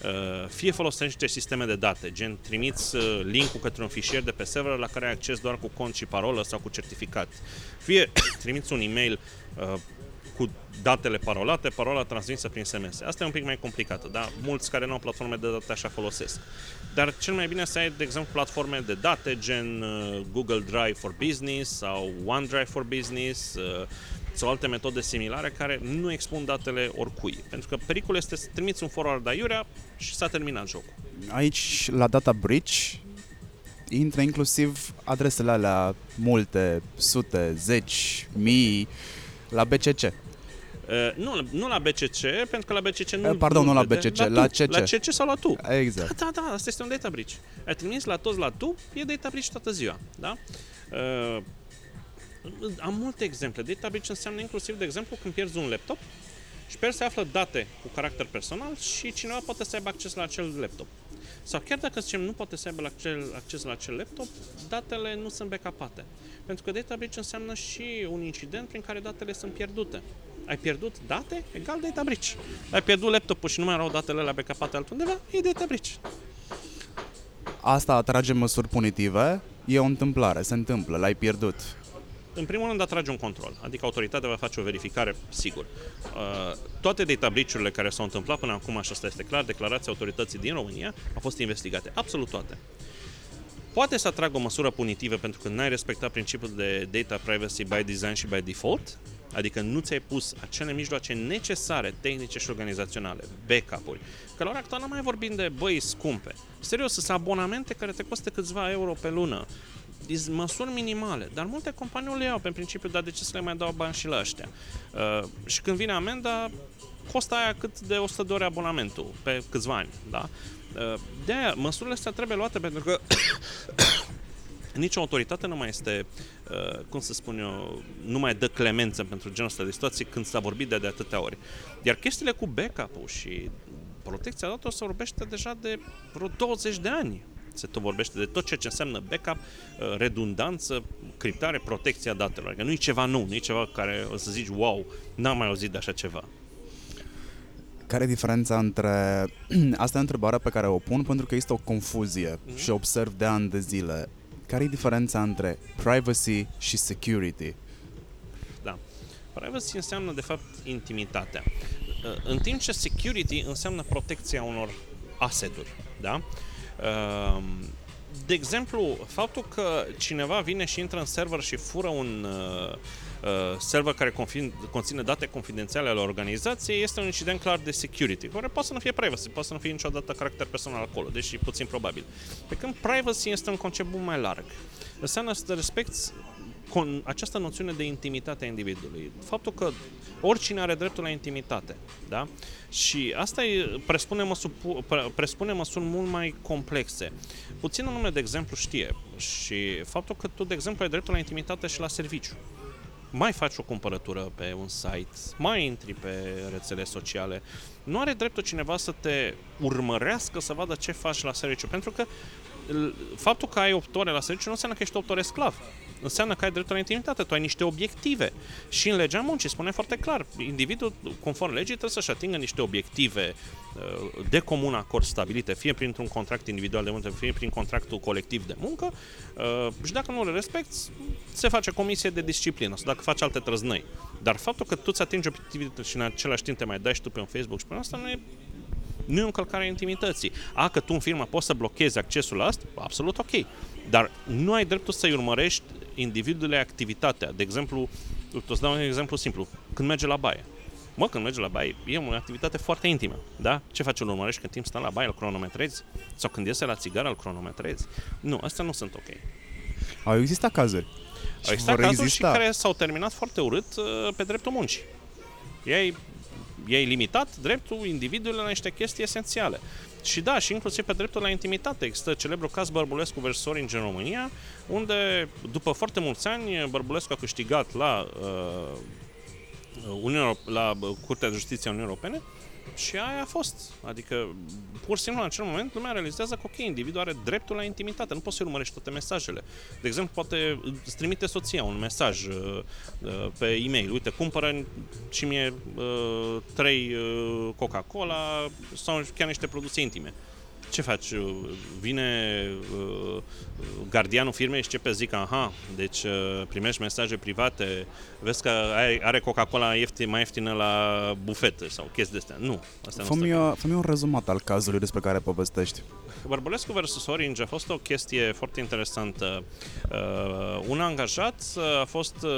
Uh, fie folosește sisteme de date, gen trimiți uh, link-ul către un fișier de pe server la care ai acces doar cu cont și parolă sau cu certificat. Fie trimiți un e-mail uh, cu datele parolate, parola transmisă prin SMS. Asta e un pic mai complicată, dar mulți care nu au platforme de date așa folosesc. Dar cel mai bine să ai, de exemplu, platforme de date gen Google Drive for Business sau OneDrive for Business, sau alte metode similare care nu expun datele oricui. Pentru că pericolul este să trimiți un forward aiurea și s-a terminat jocul. Aici, la data breach, intră inclusiv adresele alea multe, sute, zeci, mii, la BCC. Uh, nu, nu la BCC, pentru că la BCC nu... Uh, pardon, nu, nu la BCC, la, la CC. La CC sau la tu. Exact. Da, da, da, asta este un data breach. Ai trimis la toți la tu, e data breach toată ziua. Da? Uh, am multe exemple. Data breach înseamnă inclusiv, de exemplu, când pierzi un laptop și pierzi să află date cu caracter personal și cineva poate să aibă acces la acel laptop. Sau chiar dacă zicem nu poate să aibă acces, acces la acel laptop, datele nu sunt backupate. Pentru că data breach înseamnă și un incident prin care datele sunt pierdute. Ai pierdut date egal data breach. Ai pierdut laptopul și nu mai erau datele la backupate altundeva, e data breach. Asta atrage măsuri punitive, e o întâmplare, se întâmplă, l-ai pierdut în primul rând, atrage un control, adică autoritatea va face o verificare, sigur. Uh, toate data breach care s-au întâmplat până acum, și asta este clar, declarația autorității din România, au fost investigate, absolut toate. Poate să atragă o măsură punitivă pentru că n-ai respectat principiul de data privacy by design și by default, adică nu ți-ai pus acele mijloace necesare, tehnice și organizaționale, backup-uri, că la ora actuală nu mai vorbim de băi scumpe. Serios, sunt abonamente care te costă câțiva euro pe lună măsuri minimale, dar multe companii le iau pe principiu, dar de ce să le mai dau bani și la ăștia? Uh, și când vine amenda, costă aia cât de 100 de ori abonamentul pe câțiva ani, da? Uh, de aia, măsurile astea trebuie luate pentru că nicio autoritate nu mai este, uh, cum să spun eu, nu mai dă clemență pentru genul ăsta de situații când s-a vorbit de, de atâtea ori. Iar chestiile cu backup-ul și protecția datelor se vorbește deja de vreo 20 de ani se tot vorbește de tot ceea ce înseamnă backup, uh, redundanță, criptare, protecția datelor. Că nu e ceva nou, nu e ceva care o să zici, wow, n-am mai auzit de așa ceva. Care e diferența între... Asta e întrebarea pe care o pun pentru că este o confuzie mm-hmm. și observ de ani de zile. Care e diferența între privacy și security? Da. Privacy înseamnă, de fapt, intimitatea. Uh, în timp ce security înseamnă protecția unor aseturi. Da? Ehm, de exemplu, faptul că cineva vine și intră în server și fură un uh, uh, server care conține date confidențiale ale organizației este un incident clar de security, care poate să nu fie privacy, poate să nu fie niciodată caracter personal acolo, deși puțin probabil. Pe când privacy este un concept mult mai larg. Înseamnă să respecti con, această noțiune de intimitate a individului. Faptul că oricine are dreptul la intimitate, da? Și asta e, presupune, măsuri, presupune măsuri mult mai complexe. Puțin un nume de exemplu știe și faptul că tu, de exemplu, ai dreptul la intimitate și la serviciu. Mai faci o cumpărătură pe un site, mai intri pe rețele sociale. Nu are dreptul cineva să te urmărească să vadă ce faci la serviciu, pentru că faptul că ai 8 ore la serviciu nu înseamnă că ești 8 ore sclav înseamnă că ai dreptul la intimitate, tu ai niște obiective. Și în legea muncii spune foarte clar, individul, conform legii, trebuie să-și atingă niște obiective uh, de comun acord stabilite, fie printr-un contract individual de muncă, fie prin contractul colectiv de muncă uh, și dacă nu le respecti, se face comisie de disciplină sau dacă faci alte trăznăi. Dar faptul că tu ți atingi obiectivele și în același timp te mai dai și tu pe un Facebook și pe asta nu e nu e o încălcare a intimității. A, că tu în firmă poți să blochezi accesul la asta? Absolut ok. Dar nu ai dreptul să-i urmărești individului activitatea. De exemplu, îți dau un exemplu simplu. Când merge la baie. Mă, când merge la baie, e o activitate foarte intimă, da? Ce faci, îl urmărești când timp stă la baie, îl cronometrezi? Sau când iese la țigară, îl cronometrezi? Nu, astea nu sunt ok. Au existat cazuri. Au existat cazuri exista. și care s-au terminat foarte urât uh, pe dreptul muncii. Ei, ei limitat dreptul individului la niște chestii esențiale. Și da, și inclusiv pe dreptul la intimitate. Există celebrul caz Bărbulescu vs. Orange în România, unde după foarte mulți ani Bărbulescu a câștigat la uh, Uniunea, la Curtea de Justiție a Uniunii Europene și aia a fost. Adică, pur și simplu, în acel moment, lumea realizează că, ok, individul are dreptul la intimitate, nu poți să urmărești toate mesajele. De exemplu, poate îți trimite soția un mesaj uh, uh, pe e-mail, uite, cumpără și mie uh, trei uh, Coca-Cola sau chiar niște produse intime ce faci? Vine uh, gardianul firmei și începe zic, aha, deci uh, primești mesaje private, vezi că ai, are Coca-Cola ieftin, mai ieftină la bufete sau chestii de astea. Nu, asta fă-mi, nu fă un rezumat al cazului despre care povestești. Bărbulescu versus Orange a fost o chestie foarte interesantă. Uh, un angajat a fost uh,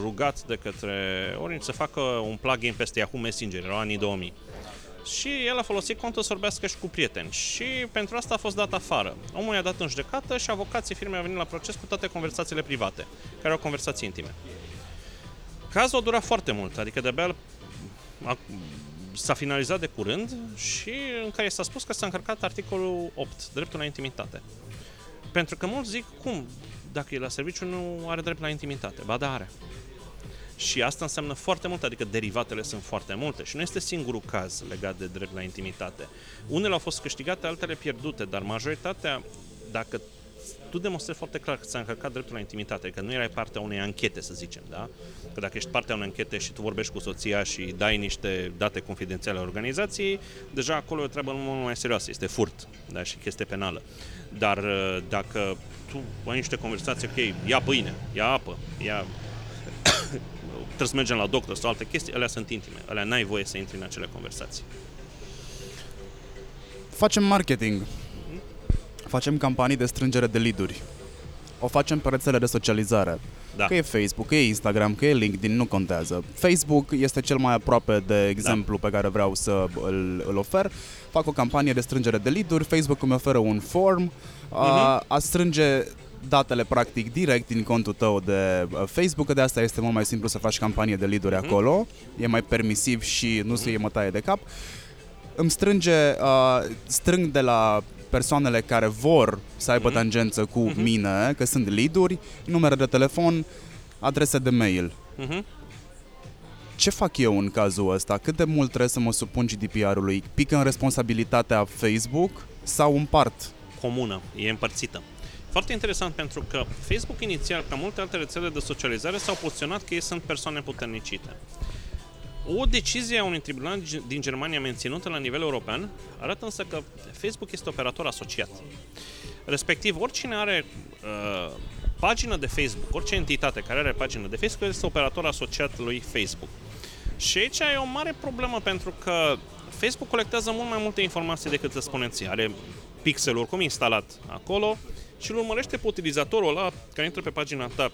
rugat de către Orange să facă un plugin peste Yahoo Messenger, erau anii 2000 și el a folosit contul să vorbească și cu prieteni și pentru asta a fost dat afară. Omul i-a dat în judecată și avocații firmei au venit la proces cu toate conversațiile private, care au conversații intime. Cazul a durat foarte mult, adică de-abia a, s-a finalizat de curând și în care s-a spus că s-a încărcat articolul 8, dreptul la intimitate. Pentru că mulți zic, cum, dacă e la serviciu nu are drept la intimitate? Ba da, are. Și asta înseamnă foarte mult, adică derivatele sunt foarte multe și nu este singurul caz legat de drept la intimitate. Unele au fost câștigate, altele pierdute, dar majoritatea, dacă tu demonstrezi foarte clar că ți-a încărcat dreptul la intimitate, că nu erai partea unei anchete, să zicem, da? Că dacă ești partea unei anchete și tu vorbești cu soția și dai niște date confidențiale a organizației, deja acolo e o treabă mult mai serioasă, este furt, da? Și chestie penală. Dar uh, dacă tu ai niște conversații, ok, ia pâine, ia apă, ia trebuie să mergem la doctor sau alte chestii, alea sunt intime. Alea n-ai voie să intri în acele conversații. Facem marketing. Facem campanii de strângere de lead-uri. O facem pe rețele de socializare. Da. Că e Facebook, că e Instagram, că e LinkedIn, nu contează. Facebook este cel mai aproape de exemplu da. pe care vreau să îl, îl ofer. Fac o campanie de strângere de lead-uri, Facebook îmi oferă un form, uh-huh. a, a strânge datele practic direct din contul tău de uh, Facebook, că de asta este mult mai simplu să faci campanie de lead-uri mm-hmm. acolo, e mai permisiv și nu se iei mătaie de cap. Îmi strânge, uh, strâng de la persoanele care vor să aibă mm-hmm. tangență cu mm-hmm. mine, că sunt lead-uri, numere de telefon, adrese de mail. Mm-hmm. Ce fac eu în cazul ăsta? Cât de mult trebuie să mă supun GDPR-ului? Pică în responsabilitatea Facebook sau împart? Comună, e împărțită. Foarte interesant pentru că Facebook inițial, ca multe alte rețele de socializare, s-au poziționat că ei sunt persoane puternicite. O decizie a unui tribunal din Germania menținută la nivel european arată însă că Facebook este operator asociat. Respectiv, oricine are uh, pagină de Facebook, orice entitate care are pagină de Facebook este operator asociat lui Facebook. Și aici e o mare problemă pentru că Facebook colectează mult mai multe informații decât să spuneți. Are pixel oricum instalat acolo, și îl urmărește pe utilizatorul ăla care intră pe pagina ta.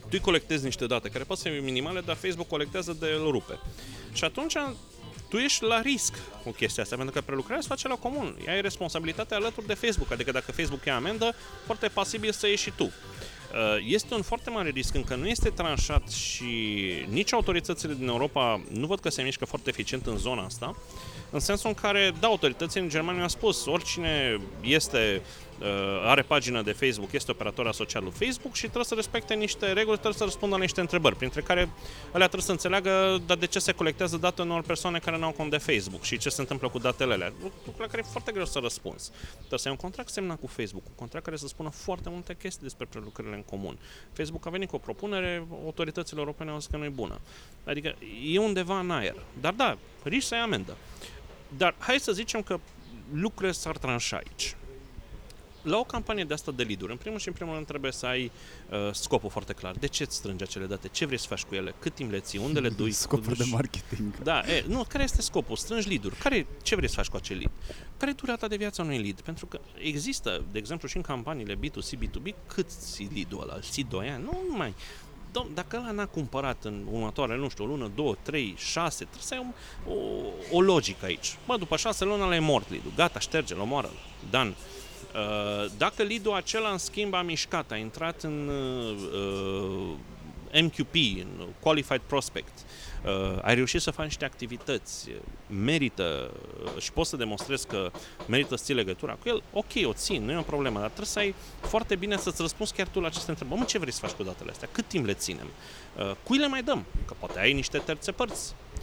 Tu îi colectezi niște date care pot să fie minimale, dar Facebook colectează de el rupe. Și atunci tu ești la risc cu chestia asta, pentru că prelucrarea se face la comun. Ea ai responsabilitatea alături de Facebook, adică dacă Facebook ia amendă, foarte pasibil să ieși și tu. Uh, este un foarte mare risc, încă nu este tranșat și nici autoritățile din Europa nu văd că se mișcă foarte eficient în zona asta, în sensul în care, da, autoritățile în Germania au spus, oricine este Uh, are pagină de Facebook, este operator asociat lui Facebook și trebuie să respecte niște reguli, trebuie să răspundă la niște întrebări, printre care alea trebuie să înțeleagă dar de ce se colectează date unor persoane care nu au cont de Facebook și ce se întâmplă cu datele alea. Lucru la care e foarte greu să răspunzi. Trebuie să ai un contract semnat cu Facebook, un contract care să spună foarte multe chestii despre prelucrările în comun. Facebook a venit cu o propunere, autoritățile europene au zis că nu e bună. Adică e undeva în aer. Dar da, riști să ai amendă. Dar hai să zicem că lucrurile s-ar tranșa aici la o campanie de asta de lead în primul și în primul rând trebuie să ai uh, scopul foarte clar. De ce îți strângi acele date? Ce vrei să faci cu ele? Cât timp le ții? Unde le dui? Scopul de marketing. Da, e, nu, care este scopul? Strângi lead Care, ce vrei să faci cu acel lead? Care e durata de viață a unui lead? Pentru că există, de exemplu, și în campaniile B2C, B2B, cât ții lead-ul ăla? Îl ții 2 ani? Nu, nu mai Dom, dacă ăla n-a cumpărat în următoarele, nu știu, o lună, două, trei, șase, trebuie să ai o, o, o logică aici. Bă, după șase luni ăla e mort lead Gata, șterge-l, omoară-l. Dan. Uh, dacă lead acela, în schimb, a mișcat, a intrat în uh, MQP, în Qualified Prospect, uh, ai reușit să faci niște activități, merită uh, și poți să demonstrezi că merită să ții legătura cu el, ok, o țin, nu e o problemă, dar trebuie să ai foarte bine să-ți răspunzi chiar tu la aceste întrebări. Mă, ce vrei să faci cu datele astea? Cât timp le ținem? Uh, cui le mai dăm? Că poate ai niște terțe părți Uh,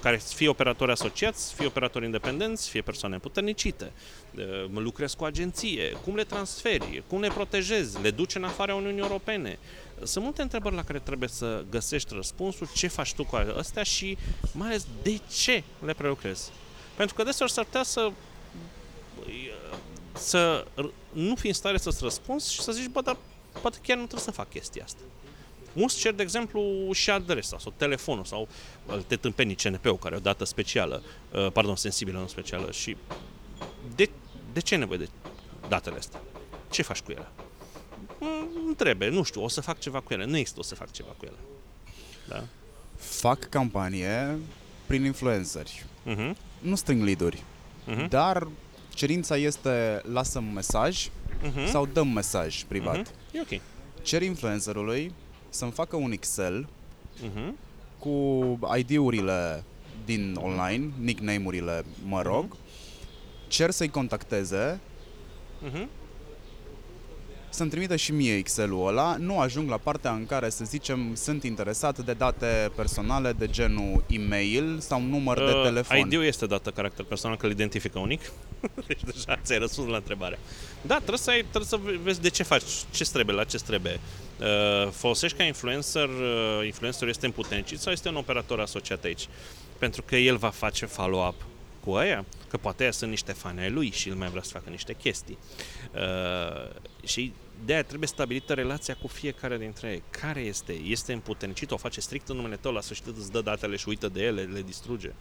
care fie operatori asociați, fie operatori independenți, fie persoane puternicite. Uh, lucrezi cu agenție, cum le transferi, cum le protejezi, le duci în afara Uniunii Europene. Sunt multe întrebări la care trebuie să găsești răspunsul, ce faci tu cu astea și mai ales de ce le prelucrezi. Pentru că deseori s-ar putea să să nu fi în stare să-ți răspunzi și să zici, bă, dar poate chiar nu trebuie să fac chestia asta. Mulți cer, de exemplu, și adresa sau telefonul sau alte tâmpenii CNP-ul care o dată specială, uh, pardon, sensibilă, nu specială și de, de ce nevoie de datele astea? Ce faci cu ele? Mm, nu trebuie, nu știu, o să fac ceva cu ele. Nu există o să fac ceva cu ele. Da? Fac campanie prin influenceri. Uh-huh. Nu strâng lead uh-huh. dar cerința este lasă un mesaj uh-huh. sau dăm mesaj privat. Uh-huh. E ok. Cer influencerului să-mi facă un Excel uh-huh. cu ID-urile din online, nickname-urile, mă rog, uh-huh. cer să-i contacteze uh-huh să-mi trimită și mie Excel-ul ăla, nu ajung la partea în care, să zicem, sunt interesat de date personale de genul e-mail sau număr uh, de telefon. ID-ul este dată caracter personal, că îl identifică unic. deci deja ți-ai răspuns la întrebare. Da, trebuie să, ai, trebuie să vezi de ce faci, ce trebuie, la ce trebuie. Uh, folosești ca influencer, uh, influencerul este împuternicit sau este un operator asociat aici? Pentru că el va face follow-up cu aia, că poate aia sunt niște fani ai lui și el mai vrea să facă niște chestii. Uh, și de aia trebuie stabilită relația cu fiecare dintre ei. Care este? Este împuternicit, o face strict în numele tău, la sfârșit îți dă datele și uită de ele, le distruge.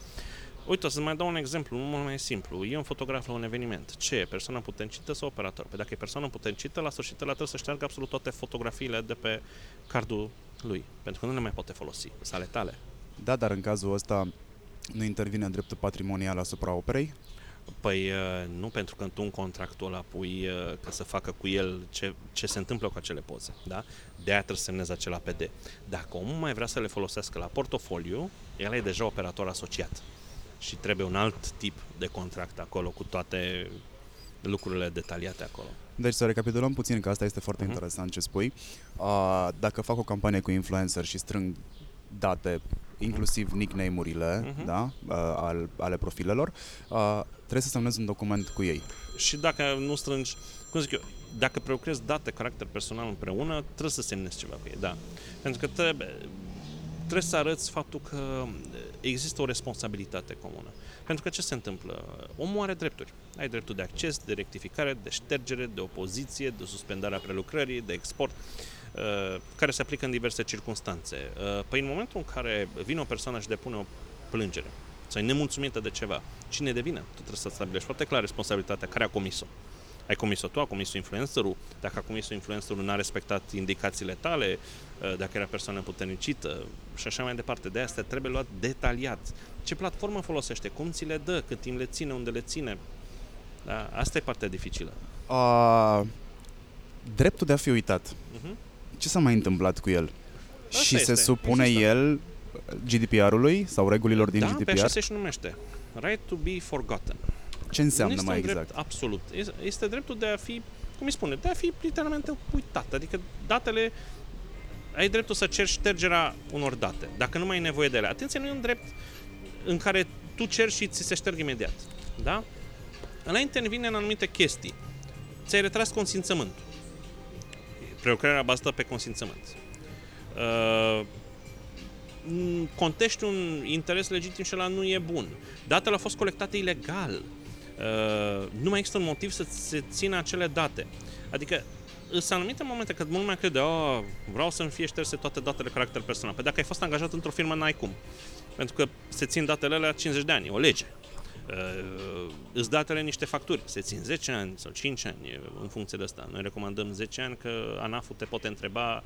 Uite, o să mai dau un exemplu, nu mult mai simplu. E un fotograf la un eveniment. Ce e? Persoana puterncită sau operator? Păi dacă e persoană puterncită, la sfârșit la trebuie să șteargă absolut toate fotografiile de pe cardul lui, pentru că nu le mai poate folosi, sale tale. Da, dar în cazul ăsta nu intervine în dreptul patrimonial asupra operei? Păi uh, nu pentru că tu în contractul ăla pui uh, că să facă cu el ce, ce se întâmplă cu acele poze, da? De aia trebuie să semnezi acel APD. Dacă omul mai vrea să le folosească la portofoliu, el e deja operator asociat și trebuie un alt tip de contract acolo cu toate lucrurile detaliate acolo. Deci să recapitulăm puțin, că asta este foarte uh-huh. interesant ce spui. Uh, dacă fac o campanie cu influencer și strâng date, inclusiv nickname-urile uh-huh. da, uh, al, ale profilelor, uh, trebuie să semnezi un document cu ei. Și dacă nu strângi, cum zic eu, dacă prelucrezi date, caracter personal împreună, trebuie să semnezi ceva cu ei, da. Pentru că trebuie, trebuie să arăți faptul că există o responsabilitate comună. Pentru că ce se întâmplă? Omul are drepturi. Ai dreptul de acces, de rectificare, de ștergere, de opoziție, de suspendarea prelucrării, de export. Uh, care se aplică în diverse circunstanțe. Uh, păi în momentul în care vine o persoană și depune o plângere sau e nemulțumită de ceva, cine devine? Tu trebuie să stabilești foarte clar responsabilitatea care a comis-o. Ai comis-o tu, a comis-o influencerul, dacă a comis-o influencerul n-a respectat indicațiile tale, uh, dacă era persoană puternicită și așa mai departe. De asta trebuie luat detaliat. Ce platformă folosește, cum ți le dă, cât timp le ține, unde le ține. Da? Asta e partea dificilă. Uh, dreptul de a fi uitat. Uh-huh ce s-a mai întâmplat cu el? Asta și este. se supune Există. el GDPR-ului sau regulilor din da, GDPR? Da, pe și numește. Right to be forgotten. Ce înseamnă este mai exact? Drept absolut. Este dreptul de a fi, cum îi spune, de a fi literalmente uitat. Adică datele, ai dreptul să cerți ștergerea unor date, dacă nu mai ai nevoie de ele. Atenție, nu e un drept în care tu cerți și ți se șterg imediat. Da? Înainte intervine în anumite chestii. Ți-ai retras consimțământul prelucrarea bazată pe consimțământ. Uh, contești un interes legitim și ăla nu e bun. Datele au fost colectate ilegal. Uh, nu mai există un motiv să se țină acele date. Adică sunt anumite momente când mult mai crede, oh, vreau să-mi fie șterse toate datele caracter personal. Păi dacă ai fost angajat într-o firmă, n-ai cum. Pentru că se țin datele alea 50 de ani, o lege. Uh, îți datele niște facturi, se țin 10 ani sau 5 ani în funcție de asta. Noi recomandăm 10 ani că ANAF-ul te poate întreba uh,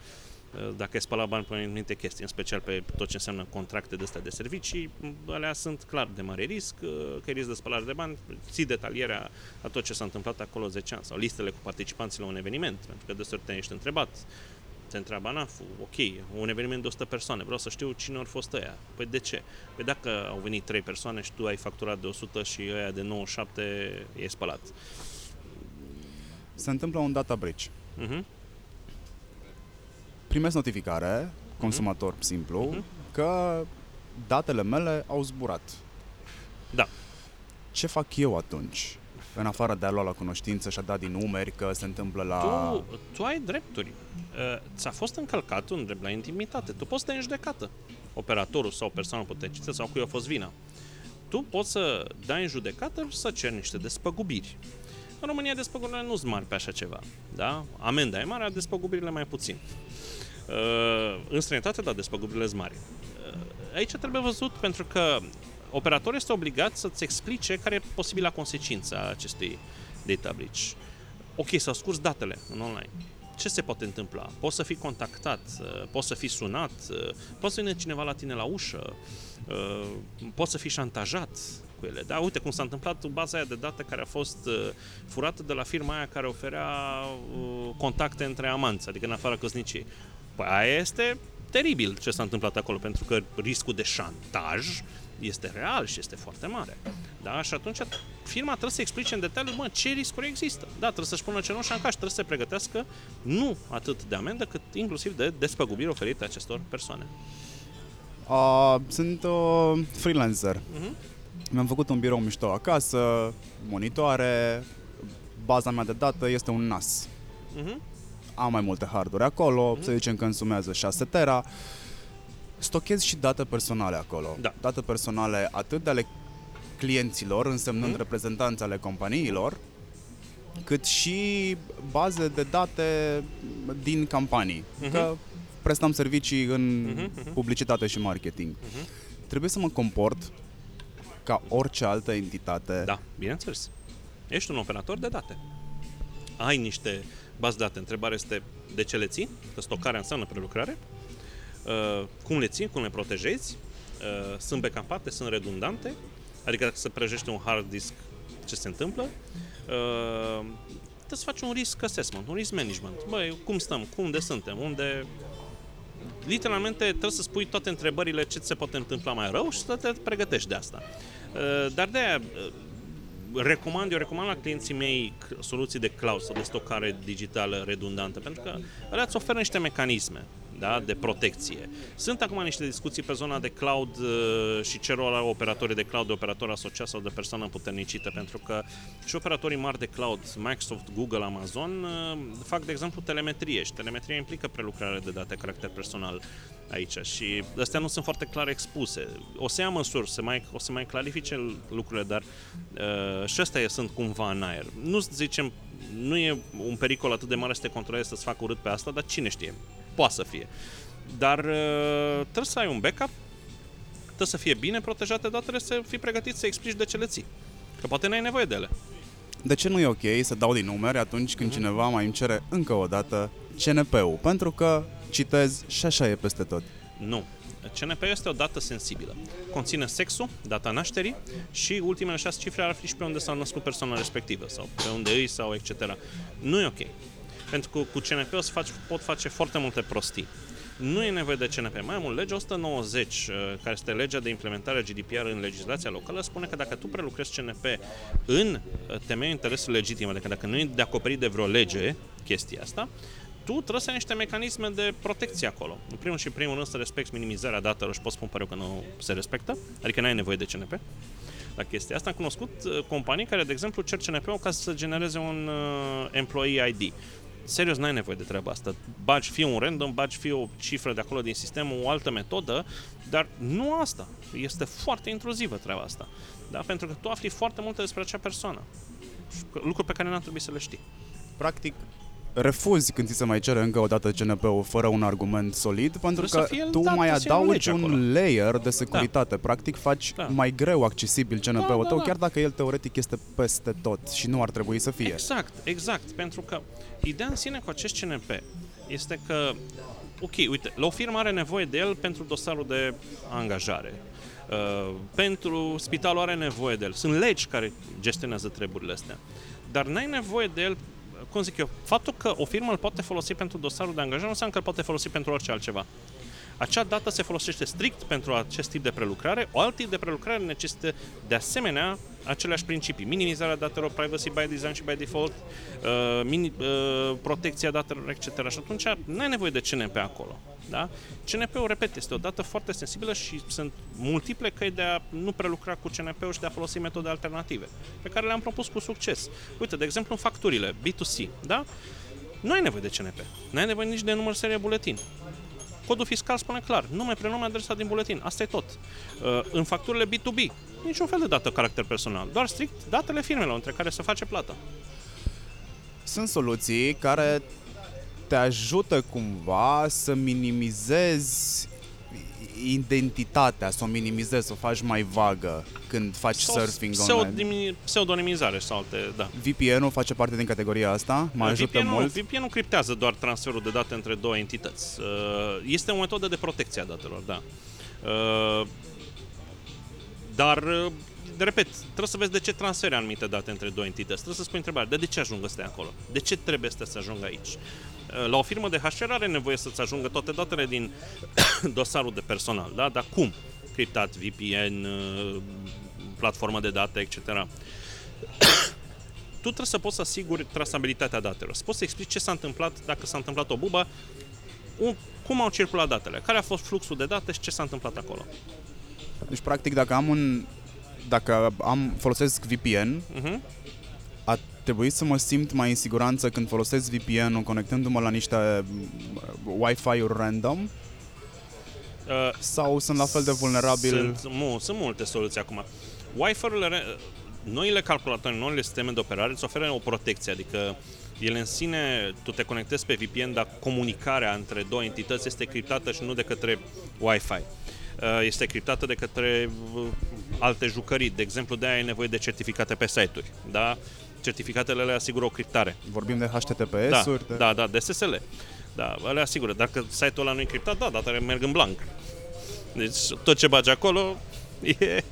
dacă ai spălat bani pe anumite chestii, în special pe tot ce înseamnă contracte de astea de servicii, alea sunt clar de mare risc, uh, că e risc de spălare de bani, ții detalierea a tot ce s-a întâmplat acolo 10 ani, sau listele cu participanții la un eveniment, pentru că de te ești întrebat te întreabă ANAF, ok, un eveniment de 100 persoane, vreau să știu cine au fost ăia. Păi de ce? Păi dacă au venit 3 persoane și tu ai facturat de 100 și ăia de 97 e spălat. Se întâmplă un data breach. Uh-huh. Primesc notificare, consumator simplu, Mhm. că datele mele au zburat. Da. Ce fac eu atunci? În afară de a lua la cunoștință și a da din numeri că se întâmplă la... Tu, tu ai drepturi. Uh, ți-a fost încălcat un drept la intimitate. Tu poți să te în judecată. Operatorul sau persoana potențită sau cui a fost vina. Tu poți să dai în judecată și să ceri niște despăgubiri. În România despăgubirile nu sunt mari pe așa ceva. Da? Amenda e mare, despăgubirile mai puțin. Uh, în străinătate, da, despăgubirile sunt mari. Uh, aici trebuie văzut pentru că operatorul este obligat să-ți explice care e posibila consecință a acestui data breach. Ok, s-au scurs datele în online. Ce se poate întâmpla? Poți să fii contactat, uh, poți să fii sunat, uh, poți să vină cineva la tine la ușă, uh, poți să fii șantajat cu ele. Da, uite cum s-a întâmplat cu baza aia de date care a fost uh, furată de la firma aia care oferea uh, contacte între amanți, adică în afara căsniciei. Păi aia este teribil ce s-a întâmplat acolo, pentru că riscul de șantaj este real și este foarte mare. Da? Și atunci firma trebuie să explice în detaliu, mă, ce riscuri există. Da, trebuie să-și pună cenușa în caș, trebuie să se pregătească nu atât de amendă, cât inclusiv de despăgubiri oferite acestor persoane. A, sunt uh, freelancer. Mhm. Mi-am făcut un birou mișto acasă, monitoare, baza mea de dată este un NAS. Mhm. Am mai multe harduri acolo, Mhm. să zicem că însumează 6 tera. Stochez și date personale acolo. Da. Date personale atât de ale clienților, însemnând Mhm. reprezentanți ale companiilor, cât și baze de date din campanii. Mhm. Că prestăm servicii în Mhm, mhm. publicitate și marketing. Mhm. Trebuie să mă comport ca orice altă entitate. Da, bineînțeles. Ești un operator de date. Ai niște baze de date. Întrebarea este de ce le ții? Că stocarea înseamnă prelucrare. Uh, cum le ții? Cum le protejezi? Uh, sunt backupate? Sunt redundante? Adică dacă se prăjește un hard disk, ce se întâmplă? Uh, trebuie să faci un risk assessment, un risk management. Băi, cum stăm? Cum de suntem? Unde literalmente trebuie să spui toate întrebările ce ți se poate întâmpla mai rău și să te pregătești de asta. Uh, Dar de aia uh, recomand, eu recomand la clienții mei c- soluții de cloud sau de stocare digitală redundantă, pentru că ele îți oferă niște mecanisme da, de protecție. Sunt acum niște discuții pe zona de cloud uh, și ce rol au operatorii de cloud, de operatori asociați sau de persoană puternicită, pentru că și operatorii mari de cloud, Microsoft, Google, Amazon, uh, fac, de exemplu, telemetrie și telemetria implică prelucrare de date caracter personal aici și astea nu sunt foarte clar expuse. O să ia măsuri, se mai, o să mai clarifice lucrurile, dar uh, și astea sunt cumva în aer. Nu zicem, nu e un pericol atât de mare să te controlezi să-ți facă urât pe asta, dar cine știe, poate să fie. Dar uh, trebuie să ai un backup, trebuie să fie bine protejate, dar trebuie să fii pregătit să explici de ce le ții. Că poate n-ai nevoie de ele. De ce nu e ok să dau din numeri atunci când cineva mai îmi cere încă o dată CNP-ul? Pentru că, citez, și așa e peste tot. Nu. CNP este o dată sensibilă. Conține sexul, data nașterii și ultimele șase cifre ar fi și pe unde s-a născut persoana respectivă sau pe unde îi sau etc. Nu e ok. Pentru că cu CNP o să faci, pot face foarte multe prostii. Nu e nevoie de CNP. Mai mult, legea 190, uh, care este legea de implementare a GDPR în legislația locală, spune că dacă tu prelucrezi CNP în uh, temeiul interesului legitim, adică dacă nu e de acoperit de vreo lege chestia asta, tu trebuie să ai niște mecanisme de protecție acolo. În primul și în primul rând să respecti minimizarea datelor și pot spun păreu că nu se respectă, adică n-ai nevoie de CNP la chestia asta. Am cunoscut uh, companii care, de exemplu, cer CNP-ul ca să genereze un uh, employee ID. Serios, n-ai nevoie de treaba asta. Bagi fie un random, bagi fie o cifră de acolo din sistem, o altă metodă, dar nu asta. Este foarte intruzivă treaba asta. Da? Pentru că tu afli foarte multe despre acea persoană. Lucruri pe care n-ar trebui să le știi. Practic, refuzi când ți se mai cere încă o dată CNP-ul fără un argument solid, pentru Trebuie că să fie tu dat mai să fie o adaugi lege un acolo. layer de securitate. Practic, faci Da. mai greu accesibil CNP-ul Da, da, tău, da. chiar dacă el teoretic este peste tot și nu ar trebui să fie. Exact, exact. Pentru că ideea în sine cu acest CNP este că, ok, uite, la o firmă are nevoie de el pentru dosarul de angajare. Uh, pentru spitalul are nevoie de el. Sunt legi care gestionează treburile astea. Dar n-ai nevoie de el cum zic eu, faptul că o firmă îl poate folosi pentru dosarul de angajare nu înseamnă că îl poate folosi pentru orice altceva. Acea dată se folosește strict pentru acest tip de prelucrare. O alt tip de prelucrare necesită de asemenea aceleași principii. Minimizarea datelor, privacy by design și by default, uh, mini, uh, protecția datelor, etc. Și atunci nu ai nevoie de CNP acolo. Da? CNP-ul, repet, este o dată foarte sensibilă și sunt multiple căi de a nu prelucra cu CNP-ul și de a folosi metode alternative, pe care le-am propus cu succes. Uite, de exemplu, în facturile B2C, da? Nu ai nevoie de CNP. Nu ai nevoie nici de număr serie buletin. Codul fiscal spune clar, nume, prenume, adresa din buletin. Asta e tot. Uh, în facturile B2B, niciun fel de dată caracter personal, doar strict datele firmelor între care se face plata. Sunt soluții care te ajută cumva să minimizezi identitatea, să o minimizezi, să o faci mai vagă când faci Sau surfing pseudonimi- online. Pseudonimizare sau alte, da. VPN-ul face parte din categoria asta, mă ajută VPN-ul, mult. VPN-ul criptează doar transferul de date între două entități. Uh, Este o metodă de protecție a datelor, da. Uh, Dar, uh, repet, trebuie să vezi de ce transferi anumite date între două entități. Trebuie să spui întrebarea, de, de ce ajung astea acolo? De ce trebuie astea să ajungă aici? Uh, La o firmă de HR are nevoie să-ți ajungă toate datele din dosarul de personal, da? Dar cum? Criptat, VPN, uh, platformă de date, etc tu trebuie să poți să asiguri trasabilitatea datelor. Să poți să explici ce s-a întâmplat, dacă s-a întâmplat o bubă, un, cum au circulat datele, care a fost fluxul de date și ce s-a întâmplat acolo. Deci, practic, dacă am un... Dacă am, folosesc VPN, Uh-huh. A trebuit să mă simt mai în siguranță când folosesc VPN-ul conectându-mă la niște mm, Wi-Fi-uri random Uh, sau sunt la fel de vulnerabil? Sunt, mu, sunt multe soluții acum. Wi-Fi-urile, re- noile calculatoare, noile sisteme de operare îți oferă o protecție, adică ele în sine, tu te conectezi pe VPN, dar comunicarea între două entități este criptată și nu de către Wi-Fi. Uh, Este criptată de către uh, alte jucării. De exemplu, de aia ai nevoie de certificate pe site-uri. Da? Certificatele le asigură o criptare. Vorbim de Da, HTTPS-uri? de... da, da, de SSL. Da, le asigură. Dacă site-ul ăla nu e criptat, da, datele merg în blank. Deci tot ce bagi acolo e,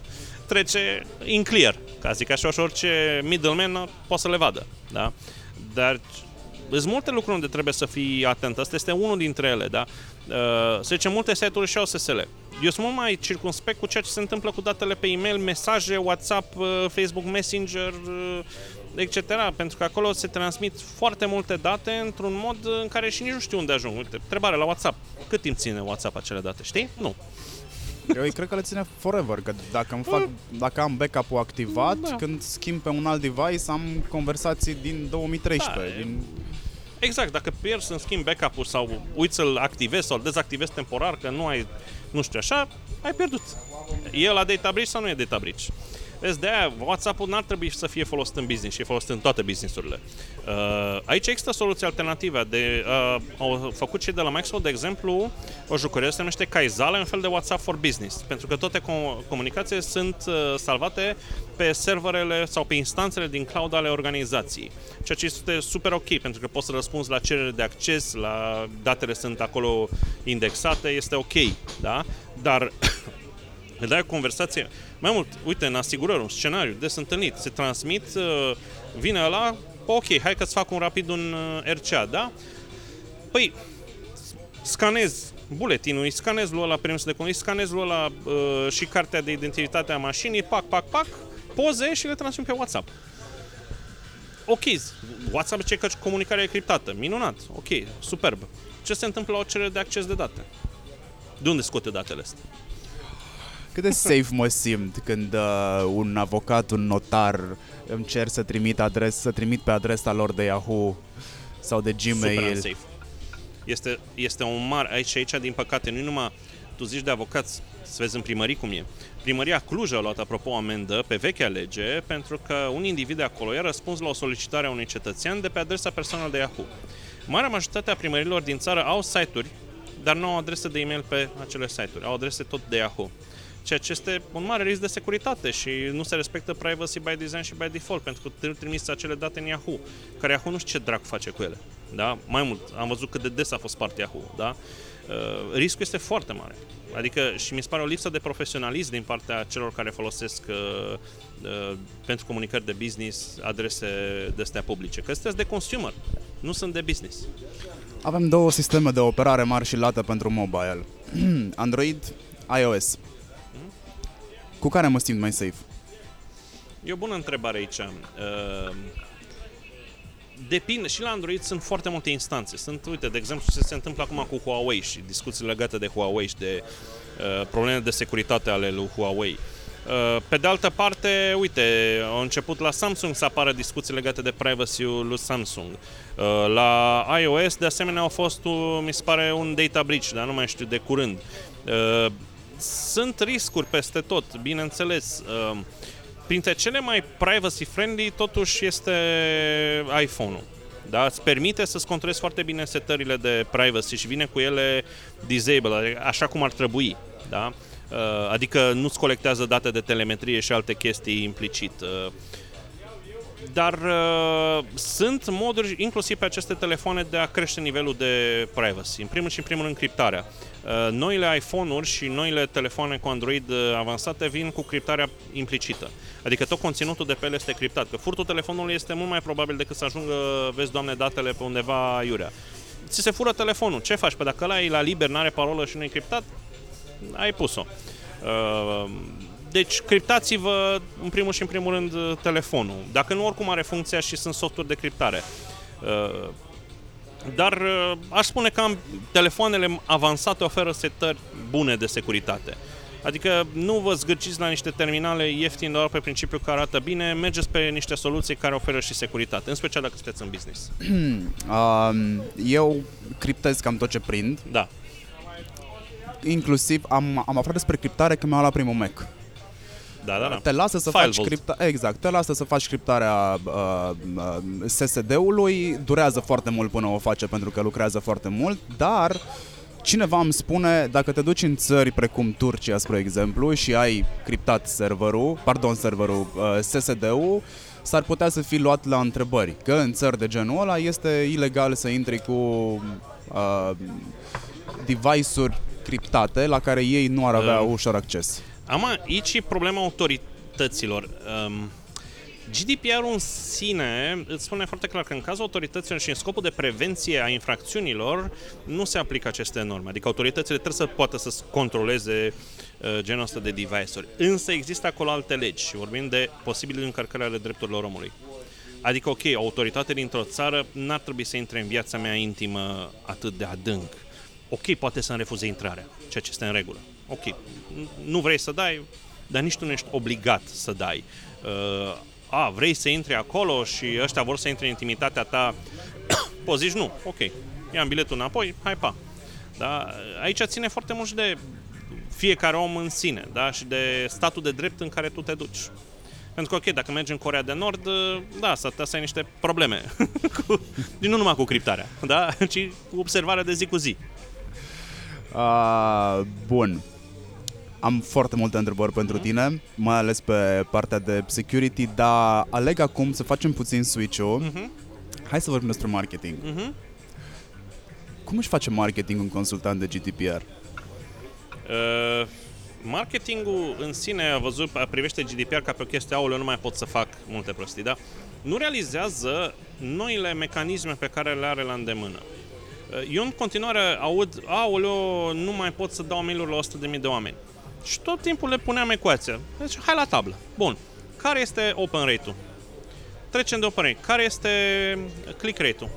trece in clear, ca zic așa, și orice middleman poate să le vadă. Da? Dar sunt multe lucruri unde trebuie să fii atent. Asta este unul dintre ele, da? Uh, să zicem, multe site-uri și au SSL. Eu sunt mult mai circunspect cu ceea ce se întâmplă cu datele pe e-mail, mesaje, WhatsApp, uh, Facebook Messenger, uh, etc. Pentru că acolo se transmit foarte multe date într-un mod în care și nici nu știu unde ajung. Uite, întrebare la WhatsApp. Cât timp ține WhatsApp acele date, știi? Nu. Eu cred că le ține forever, că dacă, îmi fac, dacă am backup-ul activat, Da. când schimb pe un alt device, am conversații din 2013. Da, e- din... Exact, dacă pierzi în schimb backup-ul sau uiți să-l activezi sau îl dezactivezi temporar, că nu ai, nu știu așa, ai pierdut. E la data breach sau nu e data breach? Vezi, de aia WhatsApp-ul n-ar trebui să fie folosit în business și e folosit în toate businessurile. Uh, aici există soluții alternative. De, uh, au făcut cei de la Microsoft, de exemplu, o jucărie se numește Kaizala, un fel de WhatsApp for Business, pentru că toate com- comunicațiile sunt uh, salvate pe serverele sau pe instanțele din cloud ale organizației. Ceea ce este super ok, pentru că poți să răspunzi la cerere de acces, la datele sunt acolo indexate, este ok, da? Dar le dai o conversație. Mai mult, uite, în asigurări, un scenariu des întâlnit, se transmit, uh, vine ăla, ok, hai că-ți fac un rapid un uh, RCA, da? Păi, scanez buletinul, îi scanez lui ăla permisul de conducere, îi scanez lui ăla uh, și cartea de identitate a mașinii, pac, pac, pac, poze și le transmit pe WhatsApp. Ok, WhatsApp zice că comunicarea e criptată, minunat, ok, superb. Ce se întâmplă la o cerere de acces de date? De unde scoate datele astea? Cât de safe mă simt când uh, un avocat, un notar îmi cer să trimit, adres, să trimit pe adresa lor de Yahoo sau de super Gmail. unsafe. Este, este un mare, aici, aici, din păcate, nu numai tu zici de avocați, să vezi în primării cum e. Primăria Cluj a luat, apropo, o amendă pe vechea lege pentru că un individ de acolo i-a răspuns la o solicitare a unui cetățean de pe adresa personală de Yahoo. Marea majoritate a primărilor din țară au site-uri, dar nu au adrese de e-mail pe acele site-uri, au adrese tot de Yahoo. Ceea ce este un mare risc de securitate și nu se respectă privacy by design și by default, pentru că trebuie trimis acele date în Yahoo, care Yahoo nu știu ce dracu face cu ele. Da? Mai mult, am văzut cât de des a fost spart Yahoo. Da? Uh, riscul este foarte mare. Adică și mi se pare o lipsă de profesionalism din partea celor care folosesc uh, uh, pentru comunicări de business adrese de astea publice. Că sunteți de consumer, nu sunt de business. Avem două sisteme de operare mari și lată pentru mobile. Android, iOS. Cu care mă simt mai safe? E o bună întrebare aici. Uh, depinde, și la Android sunt foarte multe instanțe. Sunt, uite, de exemplu, ce se întâmplă acum cu Huawei și discuții legate de Huawei și de uh, probleme de securitate ale lui Huawei. Uh, pe de altă parte, uite, au început la Samsung să apară discuții legate de privacy-ul lui Samsung. Uh, la iOS, de asemenea, au fost, uh, mi se pare, un data breach, dar nu mai știu de curând. Uh, sunt riscuri peste tot, bineînțeles. Uh, printre cele mai privacy-friendly totuși este iPhone-ul. Da? Îți permite să-ți controlezi foarte bine setările de privacy și vine cu ele disable, așa cum ar trebui. Da? Adică nu-ți colectează date de telemetrie și alte chestii implicit. Dar uh, sunt moduri, inclusiv pe aceste telefoane, de a crește nivelul de privacy. În primul și în primul rând, criptarea. Uh, noile iPhone-uri și noile telefoane cu Android avansate vin cu criptarea implicită. Adică tot conținutul de pe ele este criptat. Că furtul telefonului este mult mai probabil decât să ajungă, vezi, doamne, datele pe undeva iurea. Ți se fură telefonul. Ce faci? Pe dacă ăla e la liber, n-are parolă și nu e criptat, ai pus-o. Uh, deci criptați-vă în primul și în primul rând telefonul. Dacă nu, oricum are funcția și sunt softuri de criptare. Uh, dar uh, aș spune că telefoanele avansate oferă setări bune de securitate. Adică nu vă zgârciți la niște terminale ieftine doar pe principiu că arată bine, mergeți pe niște soluții care oferă și securitate, în special dacă sunteți în business. Eu criptez cam tot ce prind. Da. Inclusiv am, am aflat despre criptare când mi-am luat primul Mac. Da, da, da. Te lasă să File faci cripta- exact, te lasă să faci criptarea uh, uh, SSD-ului, durează foarte mult până o face pentru că lucrează foarte mult, dar cineva îmi spune, dacă te duci în țări precum Turcia, spre exemplu, și ai criptat serverul, pardon, serverul, uh, SSD-ul, s-ar putea să fii luat la întrebări. Că în țări de genul ăla este ilegal să intri cu uh, device-uri criptate la care ei nu ar avea uh. ușor acces. Am aici e problema autorităților. Um, GDPR-ul în sine îți spune foarte clar că în cazul autorităților și în scopul de prevenție a infracțiunilor nu se aplică aceste norme. Adică autoritățile trebuie să poată să controleze uh, genul ăsta de device-uri. Însă există acolo alte legi și vorbim de posibile încărcări ale drepturilor omului. Adică, ok, autoritatea dintr-o țară n-ar trebui să intre în viața mea intimă atât de adânc. Ok, poate să-mi refuze intrarea, ceea ce este în regulă ok, nu vrei să dai, dar nici tu nu ești obligat să dai. Uh, a, vrei să intri acolo și ăștia vor să intre în intimitatea ta, poți zici nu, ok, ia biletul înapoi, hai pa. Da? Aici ține foarte mult și de fiecare om în sine da? și de statul de drept în care tu te duci. Pentru că, ok, dacă mergi în Corea de Nord, da, s-ar putea să ai niște probleme. cu, nu numai cu criptarea, da? ci cu observarea de zi cu zi. Uh, bun. Am foarte multe întrebări pentru mhm. tine, mai ales pe partea de security, dar aleg acum să facem puțin switch-ul. Uh-huh. Hai să vorbim despre marketing. Uh-huh. Cum își face marketing un consultant de GDPR? Uh, marketingul în sine a văzut, privește GDPR ca pe o chestie, aoleu, nu mai pot să fac multe prostii, da? Nu realizează noile mecanisme pe care le are la îndemână. Eu în continuare aud, aoleo, nu mai pot să dau mail la 100.000 de oameni. Și tot timpul le puneam ecuația. Deci, hai la tablă. Bun. Care este open rate-ul? Trecem de open rate. Care este click rate-ul?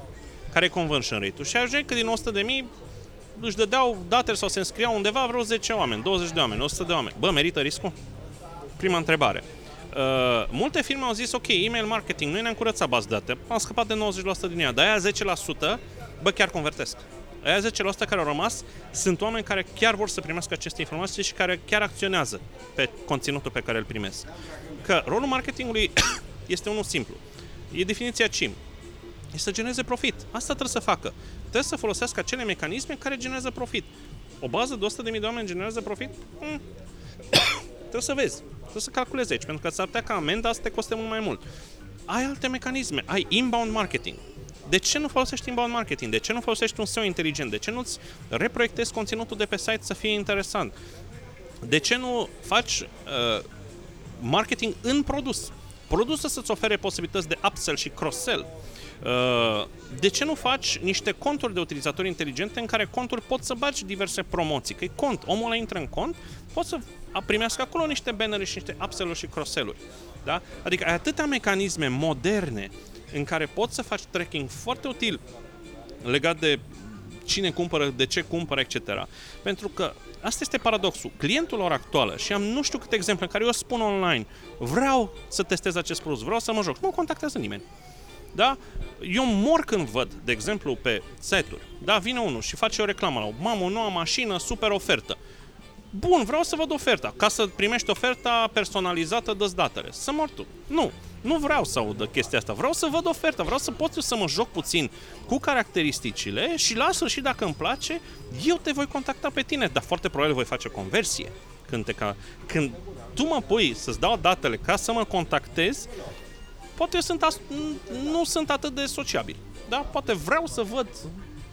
Care e conversion rate-ul? Și ajunge că din 100 de mii își dădeau datele sau se înscriau undeva vreo 10 oameni, 20 de oameni, 100 de oameni. Bă, merită riscul? Prima întrebare. Uh, multe firme au zis, ok, email marketing, noi ne-am curățat bază date, am scăpat de 90% din ea, dar aia 10%, bă, chiar convertesc. Aia 10% care au rămas sunt oameni care chiar vor să primească aceste informații și care chiar acționează pe conținutul pe care îl primesc. Că rolul marketingului este unul simplu. E definiția CIM. E să genereze profit. Asta trebuie să facă. Trebuie să folosească acele mecanisme care generează profit. O bază de 100.000 de oameni generează profit? Mm. trebuie să vezi. Trebuie să calculezi aici, pentru că s-ar putea ca amenda să te coste mult mai mult. Ai alte mecanisme. Ai inbound marketing De ce nu folosești inbound marketing? De ce nu folosești un SEO inteligent? De ce nu-ți reproiectezi conținutul de pe site să fie interesant? De ce nu faci uh, marketing în produs? Produsul să-ți ofere posibilități de upsell și cross-sell. Uh, de ce nu faci niște conturi de utilizatori inteligente în care conturi pot să bagi diverse promoții? Că e cont, omul ăla intră în cont, poți să primească acolo niște bannere și niște upsell-uri și cross-sell-uri. Da? Adică ai atâtea mecanisme moderne în care poți să faci tracking foarte util legat de cine cumpără, de ce cumpără, etc. Pentru că asta este paradoxul. Clientul lor actuală, și am nu știu câte exemple în care eu spun online, vreau să testez acest produs, vreau să mă joc, nu contactează nimeni. Da? Eu mor când văd, de exemplu, pe seturi, da, vine unul și face o reclamă la o mamă, o nouă mașină, super ofertă. Bun, vreau să văd oferta. Ca să primești oferta personalizată, dă datele. Să mor tu. Nu, nu vreau să aud chestia asta. Vreau să văd oferta, vreau să pot să mă joc puțin cu caracteristicile și la sfârșit, dacă îmi place, eu te voi contacta pe tine, dar foarte probabil voi face conversie. Când, te ca... Când tu mă pui să-ți dau datele ca să mă contactezi, poate eu sunt as- nu sunt atât de sociabil. Da? Poate vreau să văd,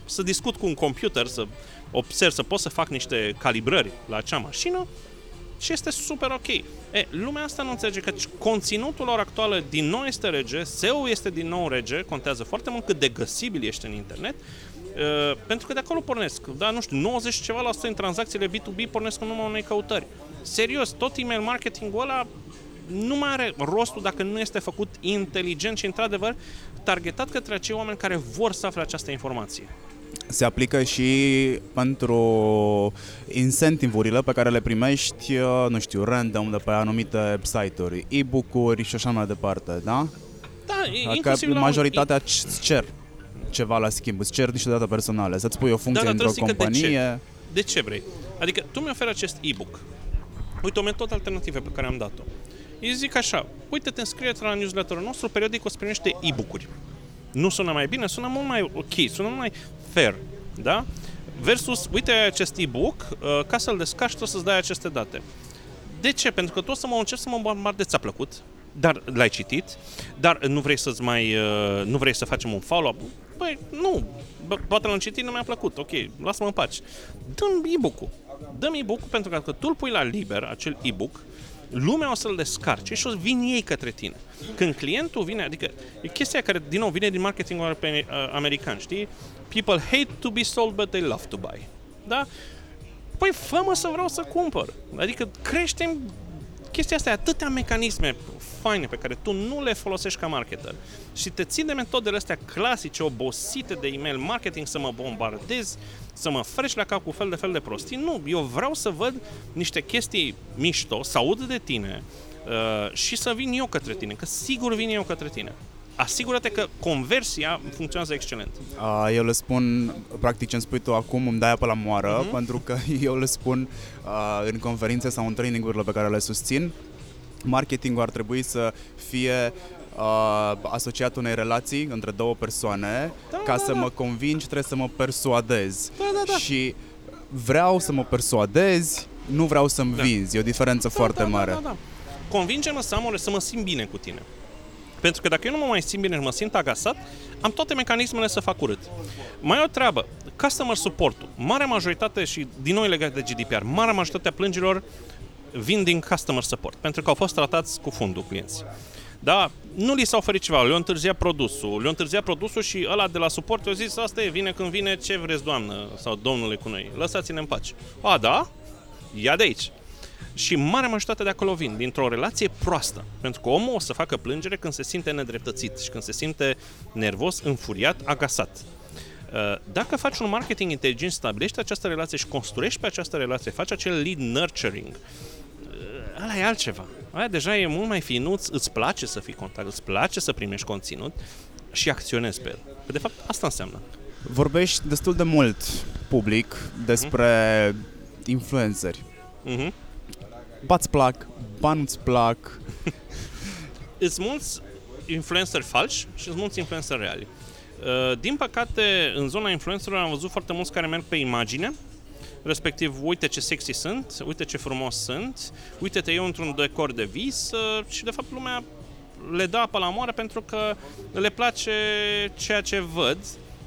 să discut cu un computer, să observ, să pot să fac niște calibrări la acea mașină și este super ok. E, lumea asta nu înțelege că conținutul lor actuală din nou este rege, SEO este din nou rege, contează foarte mult cât de găsibil ești în internet, Uh, pentru că de acolo pornesc, da, nu știu, 90 ceva la sută din tranzacțiile B2B pornesc în numai unei căutări. Serios, tot email marketing-ul ăla nu mai are rostul dacă nu este făcut inteligent și, într-adevăr, targetat către acei oameni care vor să afle această informație se aplică și pentru incentivurile pe care le primești, uh, nu știu, random de pe anumite site-uri, e-book-uri și așa mai departe, da? Da, inclusiv că majoritatea îți cer ceva la schimb, îți cer niște date personale, să-ți pui o funcție da, într-o companie. De ce? de ce vrei? Adică tu mi-oferi acest e-book. Uite o metodă alternativă pe care am dat-o. Îi zic așa, uite, te înscrieți la newsletterul nostru, periodic o să primești e-book-uri. Nu sună mai bine, sună mult mai ok, sună mult mai fair, da? Versus, uite acest e-book, uh, ca să-l descarci, trebuie să-ți dai aceste date. De ce? Pentru că tu o să mă încerci să mă bombardezi, ți-a plăcut, dar l-ai citit, dar nu vrei să-ți mai, uh, nu vrei să facem un follow-up. Păi, nu, poate l-am citit, nu mi-a plăcut, ok, lasă-mă în pace. Dă-mi e-book-ul. Dă-mi e-book-ul pentru că tu îl pui la liber, acel e-book, lumea o să-l descarce și o să vin ei către tine. Când clientul vine, adică e chestia care, din nou, vine din marketingul american, știi? People hate to be sold, but they love to buy. Da? Păi fă să vreau să cumpăr. Adică creștem chestia asta, atâtea mecanisme faine pe care tu nu le folosești ca marketer și te ții de metodele astea clasice, obosite de email marketing, să mă bombardez, să mă frești la cap cu fel de fel de prostii. Nu, eu vreau să văd niște chestii mișto, să aud de tine uh, și să vin eu către tine, că sigur vin eu către tine asigură-te că conversia funcționează excelent. Uh, eu le spun, practic ce îmi spui tu acum, îmi dai apă la moară, uh-huh. pentru că eu le spun uh, în conferințe sau în trainingurile pe care le susțin, marketingul ar trebui să fie uh, asociat unei relații între două persoane. Da, Ca da, să da. mă convingi, trebuie să mă persuadez. Da, da, da. Și vreau să mă persuadezi, nu vreau să-mi da. vinzi. E o diferență da, foarte da, mare. Da, da, da. Convinge-mă să am să mă simt bine cu tine. Pentru că dacă eu nu mă mai simt bine și mă simt agasat, am toate mecanismele să fac urât. Mai o treabă, customer support-ul. Marea majoritate, și din nou legat de GDPR, marea majoritate a plângerilor vin din customer support, pentru că au fost tratați cu fundul clienții. Da, nu li s-a oferit ceva, le-a întârziat produsul, le-a întârziat produsul și ăla de la suport a zis, asta e, vine când vine, ce vreți doamnă sau domnule cu noi, lăsați-ne în pace. A, da? Ia de aici. Și marea majoritate de acolo vin, dintr-o relație proastă. Pentru că omul o să facă plângere când se simte nedreptățit și când se simte nervos, înfuriat, agasat. Uh, dacă faci un marketing inteligent, stabilești această relație și construiești pe această relație, faci acel lead nurturing, uh, ăla e altceva. Aia deja e mult mai finuț, îți place să fii contact, îți place să primești conținut și acționezi pe el. Că de fapt asta înseamnă. Vorbești destul de mult public despre uh-huh. influenceri. Uh-huh. Ba-ți plac, ba nu-ți plac. Îți mulți influenceri falși și sunt mulți influenceri reali. Uh, din păcate, în zona influencerilor am văzut foarte mulți care merg pe imagine, respectiv, uite ce sexy sunt, uite ce frumos sunt, uite-te eu într-un decor de vis uh, și, de fapt, lumea le dă apă la moară pentru că le place ceea ce văd,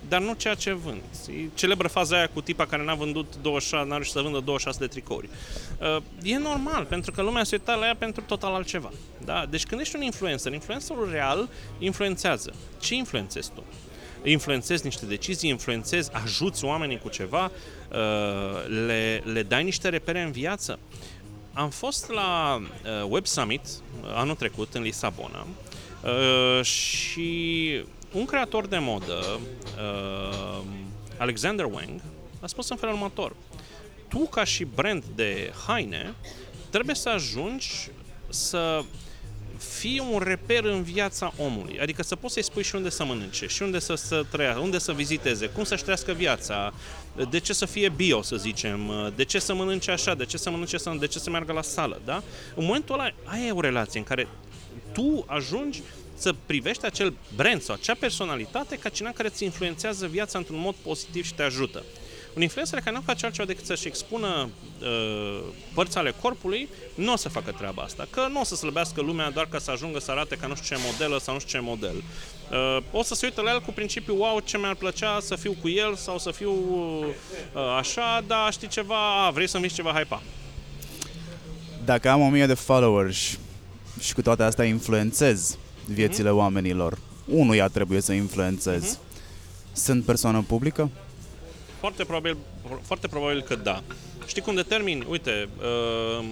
dar nu ceea ce vând. E celebră faza aia cu tipa care n-a vândut 26, n-a reușit să vândă 26 de tricouri. Uh, e normal, pentru că lumea se uită la ea pentru total altceva. Da? Deci când ești un influencer, influencerul real influențează. Ce influențezi tu? influențezi niște decizii, influențezi, ajuți oamenii cu ceva, uh, le, le dai niște repere în viață. Am fost la uh, Web Summit anul trecut în Lisabona și un creator de modă, uh, Alexander Wang, a spus în felul următor. Tu, ca și brand de haine, trebuie să ajungi să fii un reper în viața omului. Adică să poți să-i spui și unde să mănânce, și unde să, să trăiască, unde să viziteze, cum să-și trăiască viața, de ce să fie bio, să zicem, de ce să mănânce așa, de ce să mănânce să, de ce să meargă la sală, da? În momentul ăla, aia e o relație în care tu ajungi să privești acel brand sau acea personalitate ca cineva care îți influențează viața într-un mod pozitiv și te ajută. Un influencer care nu face altceva decât să-și expună uh, părți ale corpului, nu o să facă treaba asta. Că nu o să slăbească lumea doar ca să ajungă să arate ca nu știu ce modelă sau nu știu ce model. Uh, o să se uită la el cu principiul, wow, ce mi-ar plăcea să fiu cu el sau să fiu uh, așa, dar știi ceva, vrei să-mi ceva, hai pa. Dacă am o mie de followers și cu toate astea influențez viețile mm-hmm. oamenilor. Unuia trebuie să influențez. Mm-hmm. Sunt persoană publică? Foarte probabil, foarte probabil că da. Știi cum determin? Uite, uh,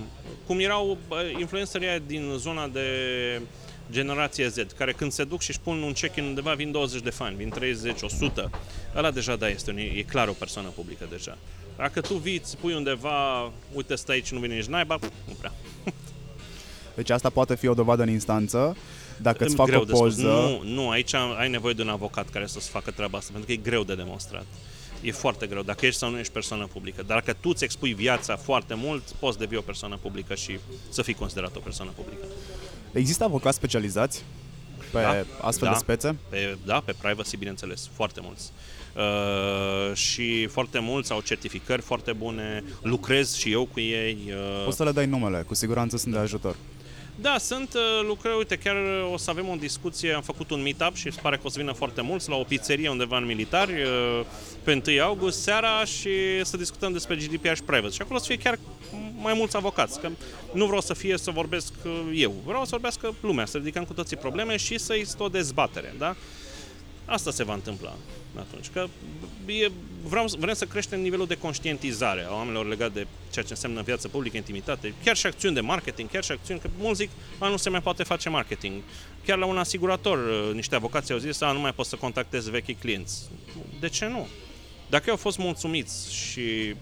cum erau uh, influencerii din zona de generație Z, care când se duc și își pun un check-in undeva, vin 20 de fani, vin 30, 100. Ăla deja, da, este un, e clar o persoană publică deja. Dacă tu vii, îți pui undeva, uite, stai aici, nu vine nici naiba, nu prea. Deci asta poate fi o dovadă în instanță dacă îți fac greu o poză... Nu, nu, aici ai nevoie de un avocat care să-ți facă treaba asta, pentru că e greu de demonstrat. E foarte greu, dacă ești sau nu ești persoană publică. Dar dacă tu îți expui viața foarte mult, poți devii o persoană publică și să fii considerat o persoană publică. Există avocați specializați pe da, astfel da, de spețe? Pe, da, pe privacy, bineînțeles, foarte mulți. Uh, și foarte mulți au certificări foarte bune, lucrez și eu cu ei. Uh... O să le dai numele, cu siguranță sunt de ajutor. Da, sunt uh, lucrări, uite, chiar uh, o să avem o discuție, am făcut un meetup și îți pare că o să vină foarte mulți la o pizzerie undeva în militari uh, pe 1 august seara și să discutăm despre GDPR și privacy. Și acolo să fie chiar mai mulți avocați, că nu vreau să fie să vorbesc eu, vreau să vorbească lumea, să ridicăm cu toții probleme și să există o dezbatere, da? Asta se va întâmpla atunci, că e, vreau, vrem să creștem nivelul de conștientizare a oamenilor legat de ceea ce înseamnă viață publică, intimitate, chiar și acțiuni de marketing, chiar și acțiuni, că mulți zic, a, nu se mai poate face marketing. Chiar la un asigurator, uh, niște avocați au zis, a, nu mai poți să contactezi vechi clienți. De ce nu? Dacă au fost mulțumiți și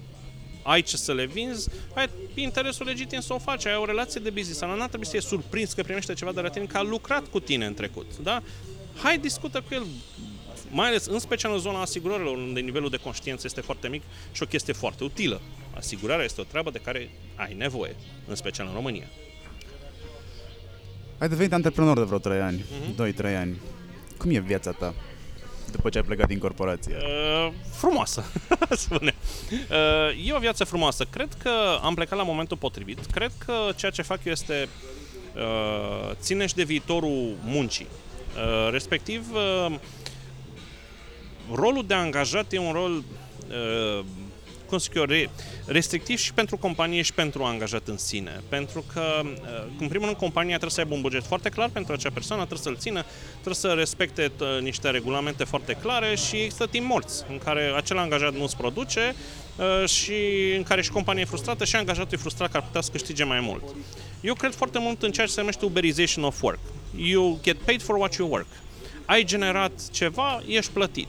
ai ce să le vinzi, ai interesul legitim să o faci, ai o relație de business. Nu ar trebui să fie surprins că primește ceva de la tine, că a lucrat cu tine în trecut. Da? Hai, discută cu el, mai ales în special în zona asigurărilor, unde nivelul de conștiință este foarte mic și o chestie foarte utilă. Asigurarea este o treabă de care ai nevoie, în special în România. Ai devenit antreprenor de vreo 3 ani, uh-huh. 2-3 ani. Cum e viața ta după ce ai plecat din corporație? Uh, frumoasă, spune. Uh, e o viață frumoasă. Cred că am plecat la momentul potrivit. Cred că ceea ce fac eu este uh, ține și de viitorul muncii. Uh, respectiv, uh, rolul de angajat e un rol uh, cum zic eu, re, restrictiv și pentru companie și pentru angajat în sine. Pentru că, uh, în primul rând, compania trebuie să aibă un buget foarte clar pentru acea persoană, trebuie să-l țină, trebuie să respecte uh, niște regulamente foarte clare și există timp morți în care acel angajat nu se produce uh, și în care și compania e frustrată și angajatul e frustrat că ar putea să câștige mai mult. Eu cred foarte mult în ceea ce se numește uberization of work. You get paid for what you work. Ai generat ceva, ești plătit.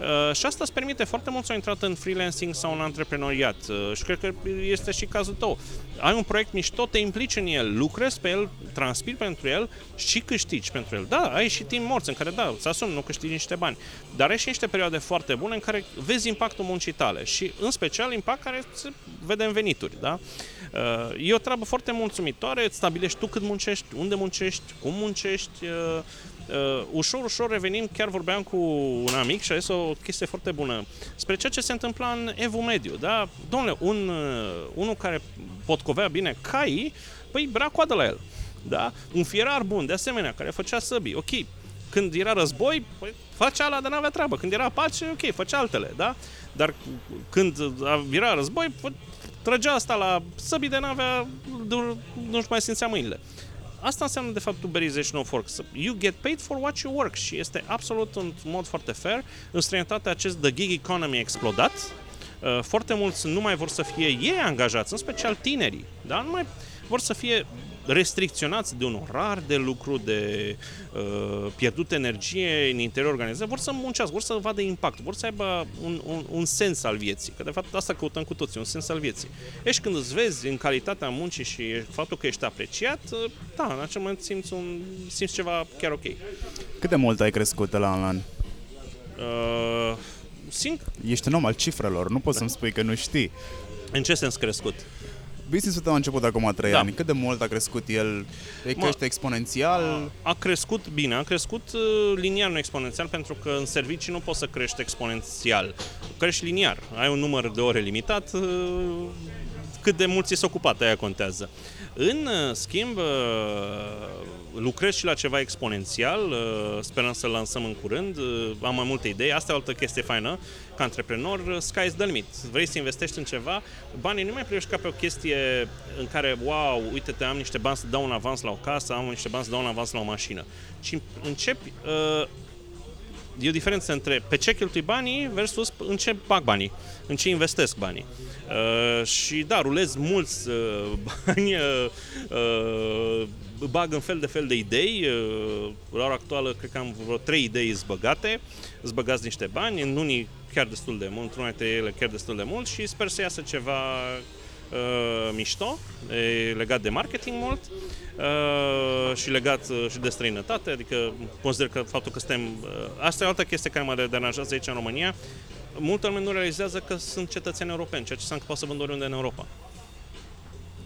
Uh, și asta îți permite foarte mult să ai intrat în freelancing sau în antreprenoriat. Uh, și cred că este și cazul tău. Ai un proiect mișto, te implici în el, lucrezi pe el, transpiri pentru el și câștigi pentru el. Da, ai și timp morți în care, da, îți asumi, nu câștigi niște bani. Dar ai și niște perioade foarte bune în care vezi impactul muncii tale și, în special, impact care se vede în venituri, da? Uh, e o treabă foarte mulțumitoare, îți stabilești tu cât muncești, unde muncești, cum muncești, uh, ușor, ușor revenim, chiar vorbeam cu un amic și a zis o chestie foarte bună spre ceea ce se întâmpla în Evul Mediu, da? Domnule, un, uh, unul care potcovea bine cai, păi brea coadă la el. Da? Un fierar bun, de asemenea, care făcea săbii. Ok, când era război, păi, facea ala de n-avea treabă. Când era pace, ok, făcea altele, da? Dar când era război, trăgea asta la săbii de n-avea, nu-și mai simțea mâinile. Asta înseamnă, de fapt, uberization of work. You get paid for what you work și este absolut în mod foarte fair. În străinătate acest the gig economy a explodat. Uh, foarte mulți nu mai vor să fie ei angajați, în special tinerii. Da? Nu mai vor să fie restricționați de un orar de lucru, de uh, pierdut energie în interior organizat, vor să muncească, vor să vadă impact, vor să aibă un, un, un sens al vieții. Că de fapt asta căutăm cu toții, un sens al vieții. Ești când îți vezi în calitatea muncii și faptul că ești apreciat, uh, da, în acel moment simți, un, simți ceva chiar ok. Cât de mult ai crescut la an la an? Uh, simt... Ești un om al cifrelor, nu poți da. să-mi spui că nu știi. În ce sens crescut? Business-ul tău a început acum 3 da. ani. Cât de mult a crescut el? E crește exponențial? A, a crescut bine, a crescut uh, liniar, nu exponențial, pentru că în servicii nu poți să crești exponențial. Crești liniar. Ai un număr de ore limitat, uh, cât de mult ți-e ocupat, aia contează. În uh, schimb, lucrez și la ceva exponențial, sperăm să lansăm în curând, am mai multe idei, asta e o altă chestie faină, ca antreprenor, sky's the limit. Vrei să investești în ceva, banii nu mai privești ca pe o chestie în care, wow, uite-te, am niște bani să dau un avans la o casă, am niște bani să dau un avans la o mașină. Ci începi uh, e o diferență între pe ce cheltui banii versus în ce bag banii, în ce investesc banii. Uh, și da, rulez mulți uh, bani, uh, uh, bag în fel de fel de idei. Uh, la ora actuală cred că am vreo trei idei zbăgate, zbăgați niște bani, în unii chiar destul de mult, într-una dintre ele chiar destul de mult și sper să iasă ceva uh, mișto, e legat de marketing mult uh, și legat uh, și de străinătate, adică consider că faptul că suntem... Uh, asta e o altă chestie care mă deranjează aici în România. Multă lume nu realizează că sunt cetățeni europeni, ceea ce înseamnă că poți să vând oriunde în Europa.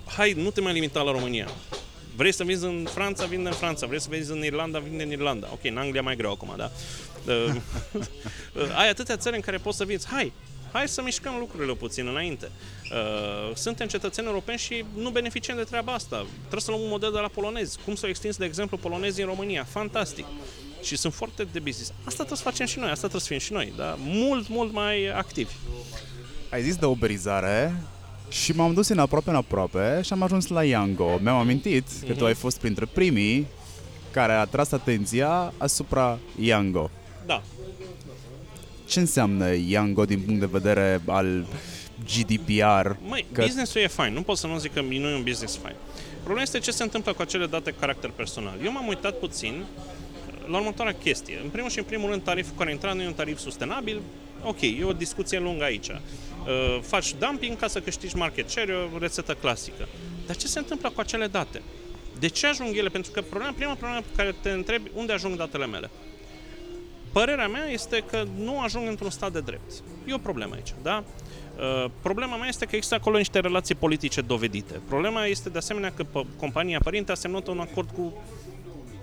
Hai, nu te mai limita la România. Vrei să vinzi în Franța, vinde în Franța. Vrei să vinzi în Irlanda, vinde în Irlanda. Ok, în Anglia mai greu acum, da? Uh, ai atâtea țări în care poți să vinzi. Hai, hai să mișcăm lucrurile puțin înainte. Uh, suntem cetățeni europeni și nu beneficiem de treaba asta. Trebuie să luăm un model de la polonezi. Cum s-au extins, de exemplu, polonezii în România. Fantastic. Și sunt foarte de business. Asta trebuie să facem și noi, asta trebuie să fim și noi, da? Mult, mult mai activi. Ai zis de uberizare și m-am dus în aproape în aproape și am ajuns la Yango. Mi-am amintit mm-hmm. că tu mhm. ai fost printre primii care a tras atenția asupra Yango. Da. Ce înseamnă Yango din punct de vedere al GDPR? Măi, că... business-ul e fain, nu pot să nu zic că nu e un business fain. Problema este ce se întâmplă cu acele date caracter personal. Eu m-am uitat puțin la următoarea chestie. În primul și în primul rând, tariful care intra nu e un tarif sustenabil. Ok, e o discuție lungă aici. Uh, faci dumping ca să câștigi market share, e o rețetă clasică. Dar ce se întâmplă cu acele date? De ce ajung ele? Pentru că problema, prima problemă pe care te întrebi, unde ajung datele mele? Părerea mea este că nu ajung într-un stat de drept. E o problemă aici, da? Uh, problema mea este că există acolo niște relații politice dovedite. Problema este de asemenea că compania părinte a semnat un acord cu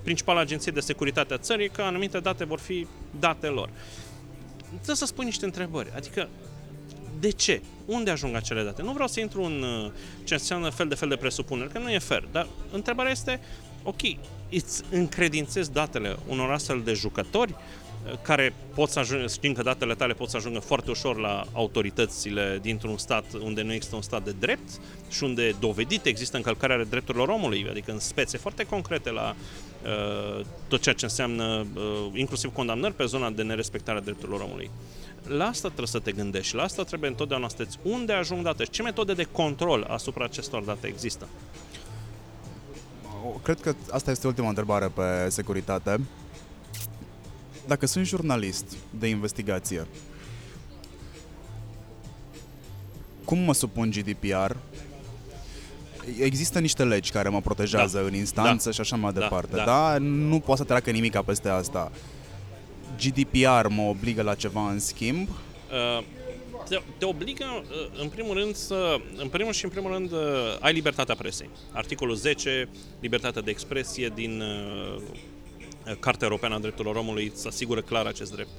principala agenție de securitate a țării că anumite date vor fi date lor. Trebuie să spui niște întrebări. Adică, de ce? Unde ajung acele date? Nu vreau să intru în uh, ce înseamnă fel de fel de presupuneri, că nu e fair, dar întrebarea este, ok, îți încredințezi datele unor astfel de jucători care pot să ajungă, știm că datele tale pot să ajungă foarte ușor la autoritățile dintr-un stat unde nu există un stat de drept și unde dovedit există încălcarea drepturilor omului, adică în spețe foarte concrete la uh, tot ceea ce înseamnă uh, inclusiv condamnări pe zona de nerespectare a drepturilor omului. La asta trebuie să te gândești, la asta trebuie întotdeauna să unde ajung date și ce metode de control asupra acestor date există. Cred că asta este ultima întrebare pe securitate dacă sunt jurnalist de investigație, cum mă supun GDPR? Există niște legi care mă protejează da. în instanță da. și așa mai da. departe, da. da? Nu poate să treacă nimic peste asta. GDPR mă obligă la ceva în schimb? Uh, te, te obligă, uh, în primul rând, să, în primul și în primul rând, uh, ai libertatea presei. Articolul 10, libertatea de expresie din uh, Cartea Europeană a Drepturilor Omului îți asigură clar acest drept.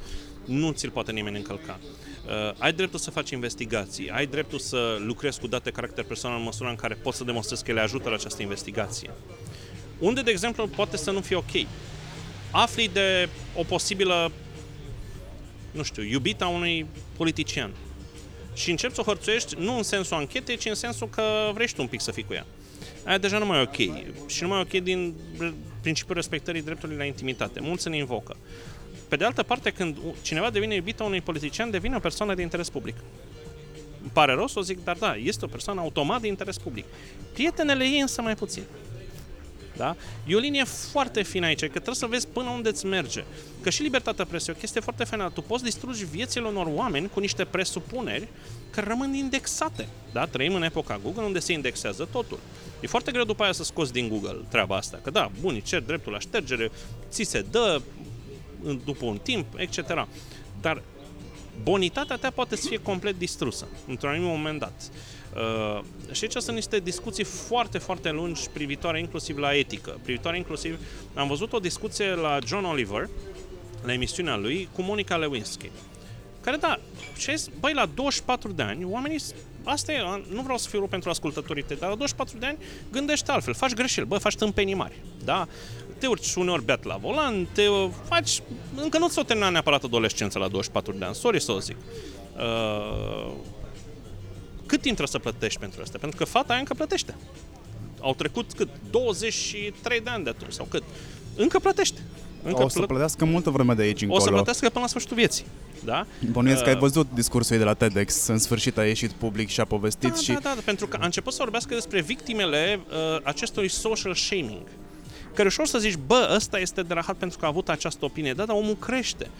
Nu ți-l poate nimeni încălca. Uh, ai dreptul să faci investigații, ai dreptul să lucrezi cu date caracter personal în măsura în care poți să demonstrezi că le ajută la această investigație. Unde, de exemplu, poate să nu fie ok. Afli de o posibilă, nu știu, iubita unui politician și începi să o hărțuiești nu în sensul anchetei, ci în sensul că vrei tu un pic să fii cu ea. Aia deja nu mai e ok. Și nu mai e ok din principiul respectării dreptului la intimitate. Mulți se invocă. Pe de altă parte, când cineva devine iubită unui politician, devine o persoană de interes public. Îmi pare rău să o zic, dar da, este o persoană automat de interes public. Prietenele ei însă mai puțin. Da? E o linie foarte fină aici, că trebuie să vezi până unde îți merge. Că și libertatea presei e o chestie foarte fină. Tu poți distrugi viețile unor oameni cu niște presupuneri care rămân indexate. Da? Trăim în epoca Google unde se indexează totul. E foarte greu după aia să scoți din Google treaba asta. Că da, bunii cer dreptul la ștergere, ți se dă după un timp, etc. Dar bonitatea ta poate să fie complet distrusă într-un anumit moment dat. Uh, și aici sunt niște discuții foarte, foarte lungi privitoare inclusiv la etică, privitoare inclusiv... Am văzut o discuție la John Oliver, la emisiunea lui, cu Monica Lewinsky, care, da, și băi, la 24 de ani, oamenii asta e, nu vreau să fiu rău pentru ascultătorii tăi, dar la 24 de ani gândește altfel, faci greșeli, bă, faci tâmpenii mari, da? Te urci uneori beat la volan, te faci, încă nu ți-o terminat neapărat adolescența la 24 de ani, sorry să o zic. Uh, cât timp trebuie să plătești pentru asta? Pentru că fata aia încă plătește. Au trecut cât? 23 de ani de atunci sau cât? Încă plătește. Încă o să plătească multă vreme de aici încolo. O să plătească până la sfârșitul vieții. Da? Bănuiesc uh, că ai uh, văzut discursul de la TEDx. În sfârșit a ieșit public și a povestit. Da, și... da, da, da, pentru că a început să vorbească despre victimele uh, acestui social shaming. Care ușor să zici, bă, ăsta este de rahat pentru că a avut această opinie. Da, dar omul crește.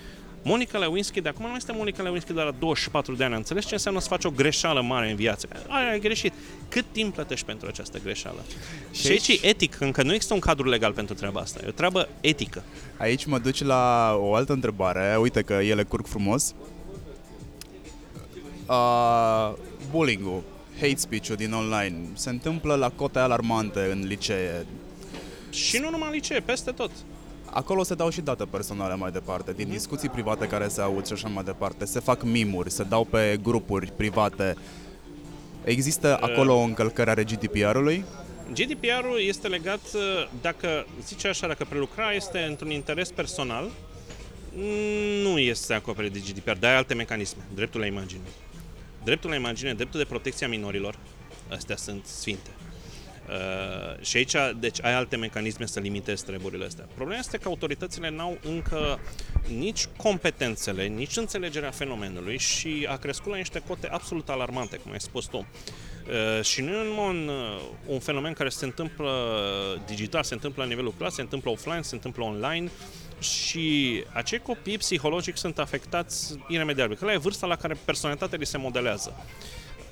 Monica Lewinsky de acum nu este Monica Lewinsky de la 24 de ani. Înțelegi ce înseamnă să faci o greșeală mare în viață? Aia ai greșit. Cât timp plătești pentru această greșeală? Și, și aici e etic, încă nu există un cadru legal pentru treaba asta. E o treabă etică. Aici mă duci la o altă întrebare. Uite că ele curg frumos. Uh, bullying-ul, hate speech-ul din online se întâmplă la cote alarmante în licee. Și nu numai în licee, peste tot. Acolo se dau și date personale mai departe, din discuții private care se aud și așa mai departe. Se fac mimuri, se dau pe grupuri private. Există uh. acolo o încălcare a GDPR-ului? GDPR-ul este legat, uh, dacă, zice așa, dacă prelucrarea este într-un interes personal, nu este acoperit de GDPR, dar ai alte mecanisme. Dreptul la imagine. Dreptul la imagine, dreptul de protecție a minorilor, astea sunt sfinte. Uh, și aici, deci, ai alte mecanisme să limitezi treburile astea. Problema este că autoritățile n-au încă nici competențele, nici înțelegerea fenomenului și a crescut la niște cote absolut alarmante, cum ai spus tu. Uh, și nu e un, uh, un fenomen care se întâmplă digital, se întâmplă la nivelul clasei, se întâmplă offline, se întâmplă online și acei copii psihologic sunt afectați iremediabil, că la e vârsta la care personalitatea li se modelează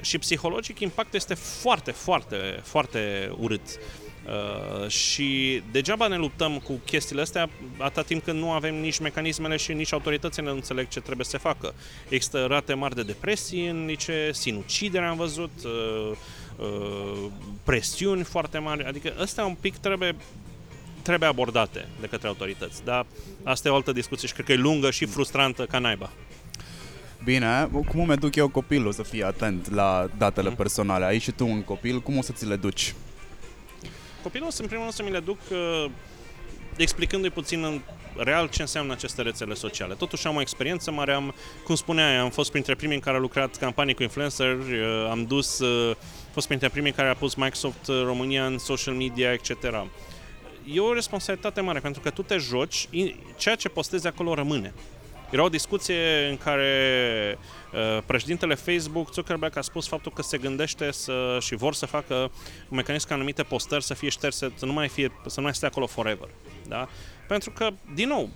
și psihologic impactul este foarte, foarte, foarte urât. Uh, și degeaba ne luptăm cu chestiile astea atâta timp când nu avem nici mecanismele și nici autoritățile nu înțeleg ce trebuie să facă. Există rate mari de depresii în licee, sinucidere am văzut, uh, uh, presiuni foarte mari, adică astea un pic trebuie trebuie abordate de către autorități, dar asta e o altă discuție și cred că e lungă și frustrantă ca naiba. Bine, cum îmi duc eu copilul să fie atent la datele mm. personale? Ai și tu un copil, cum o să ți le duci? Copilul, în primul rând, să mi le duc uh, explicându-i puțin în real ce înseamnă aceste rețele sociale. Totuși am o experiență mare, am, cum spuneai, am fost printre primii care au lucrat campanii cu influencer, uh, am dus, uh, fost printre primii care a pus Microsoft uh, România în social media, etc. E o responsabilitate mare, pentru că tu te joci, ceea ce postezi acolo rămâne. Era o discuție în care uh, președintele Facebook, Zuckerberg, a spus faptul că se gândește să, și vor să facă un mecanism ca anumite postări să fie șterse, să nu mai, fie, să nu mai stea acolo forever. Da? Pentru că, din nou,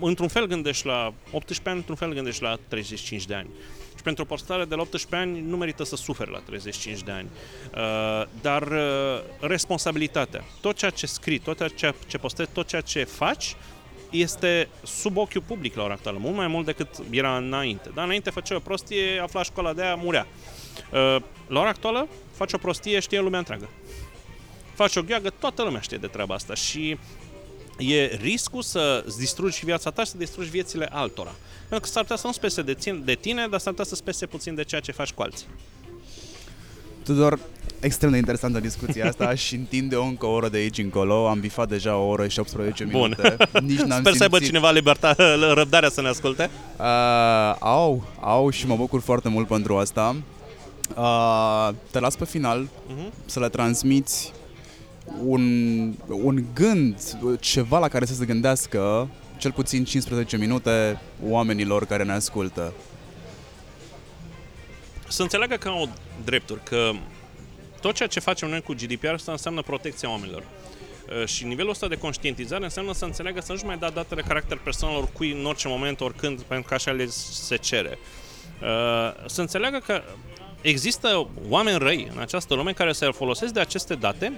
într-un fel gândești la 18 ani, într-un fel gândești la 35 de ani. Și pentru o postare de la 18 ani nu merită să suferi la 35 de ani. Uh, dar uh, responsabilitatea, tot ceea ce scrii, tot ceea ce postezi, tot ceea ce faci, este sub ochiul public la ora actuală, mult mai mult decât era înainte. Dar înainte făcea o prostie, afla școala de aia, murea. Uh, la ora actuală, face o prostie, știe lumea întreagă. Face o gheagă, toată lumea știe de treaba asta și e riscul să distrugi viața ta și să distrugi viețile altora. Pentru că s-ar putea să nu spese de, tine, dar s-ar putea să spese puțin de ceea ce faci cu alții. Tudor, extrem de interesantă discuția asta și întinde-o încă o oră de aici încolo. Am bifat deja o oră și 18 Bun. minute. Nici n-am Sper să aibă simțit. cineva libertate, răbdarea să ne asculte. Uh, au, au și mă bucur foarte mult pentru asta. Uh, te las pe final Mhm. să le transmiți un, un gând, ceva la care să se gândească cel puțin 15 minute oamenilor care ne ascultă. Să înțeleagă că au drepturi, că tot ceea ce facem noi cu GDPR asta înseamnă protecția oamenilor. Uh, Și nivelul ăsta de conștientizare înseamnă să înțeleagă să nu-și mai da datele caracter personal oricui în orice moment, oricând, pentru că așa le se cere. Uh, Să înțeleagă că există oameni răi în această lume care se folosesc de aceste date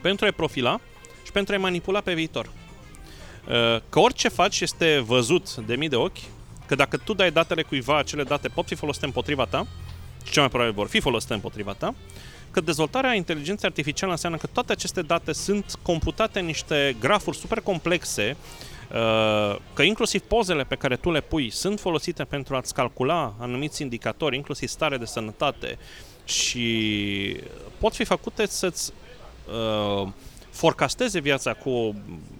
pentru a-i profila și pentru a-i manipula pe viitor. Uh, Că orice faci este văzut de mii de ochi, că dacă tu dai datele cuiva, acele date pot fi folosite împotriva ta, și cel mai probabil vor fi folosite împotriva ta, că dezvoltarea inteligenței artificiale înseamnă că toate aceste date sunt computate în niște grafuri super complexe, uh, că inclusiv pozele pe care tu le pui sunt folosite pentru a-ți calcula anumiți indicatori, inclusiv stare de sănătate și pot fi făcute să-ți uh, forecasteze viața cu o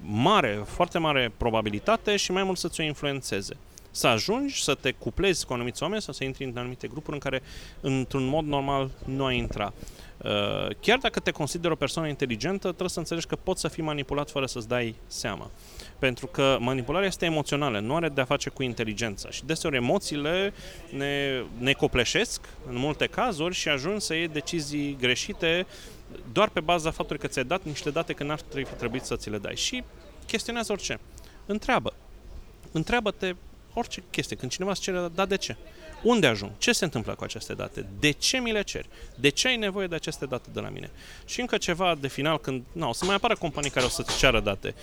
mare, foarte mare probabilitate și mai mult să-ți o influențeze. Să ajungi să te cuplezi cu anumiți oameni sau să intri în anumite grupuri în care, într-un mod normal, nu ai intra. Uh, Chiar dacă te consideri o persoană inteligentă, trebuie să înțelegi că poți să fii manipulat fără să-ți dai seama. Pentru că manipularea este emoțională, nu are de-a face cu inteligența. Și deseori emoțiile ne, ne copleșesc în multe cazuri și ajung să iei decizii greșite doar pe baza faptului că ți-ai dat niște date când n-ar trebui trebuit să ți le dai. Și chestionează orice. Întreabă. Întreabă-te orice chestie. Când cineva îți cere, da, de ce? Unde ajung? Ce se întâmplă cu aceste date? De ce mi le ceri? De ce ai nevoie de aceste date de la mine? Și încă ceva de final, când na, o să mai apară companii care o să-ți ceară date.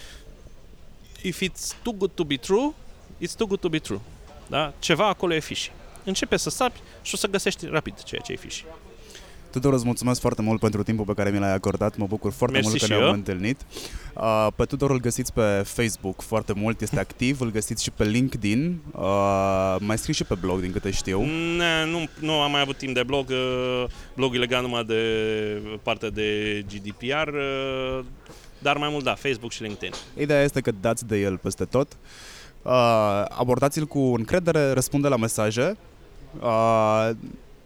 If it's too good to be true, it's too good to be true. Da? Ceva acolo e fishy. Începe să sapi și o să găsești rapid ceea ce e fishy. Tudor, îți mulțumesc foarte mult pentru timpul pe care mi l-ai acordat. Mă bucur foarte Mersi mult că și ne-am eu. întâlnit. Uh, Pe Tudor îl găsiți pe Facebook foarte mult, este activ, îl găsiți și pe LinkedIn. Uh, Mai scris și pe blog, din câte știu. Ne, nu, nu am mai avut timp de blog. uh, Blogul e legat numai de partea de GDPR, uh, dar mai mult, da, Facebook și LinkedIn. Ideea este că dați de el peste tot. Uh, abordați-l cu încredere, răspunde la mesaje. Uh,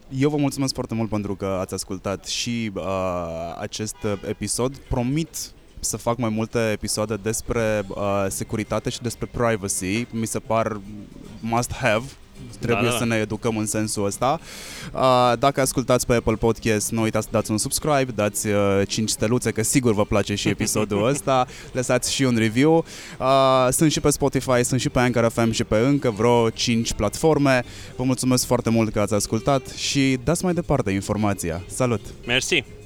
eu vă mulțumesc foarte mult pentru că ați ascultat și uh, acest episod. Promit să fac mai multe episoade despre uh, securitate și despre privacy. Mi se par must have. Trebuie Da, da, da. să ne educăm în sensul ăsta. Uh, dacă ascultați pe Apple Podcast, nu uitați să dați un subscribe, dați uh, 5 steluțe, că sigur vă place și episodul ăsta. Lăsați și un review. Uh, sunt și pe Spotify, sunt și pe Anchor FM și pe încă vreo 5 platforme. Vă mulțumesc foarte mult că ați ascultat și dați mai departe informația. Salut! Mersi!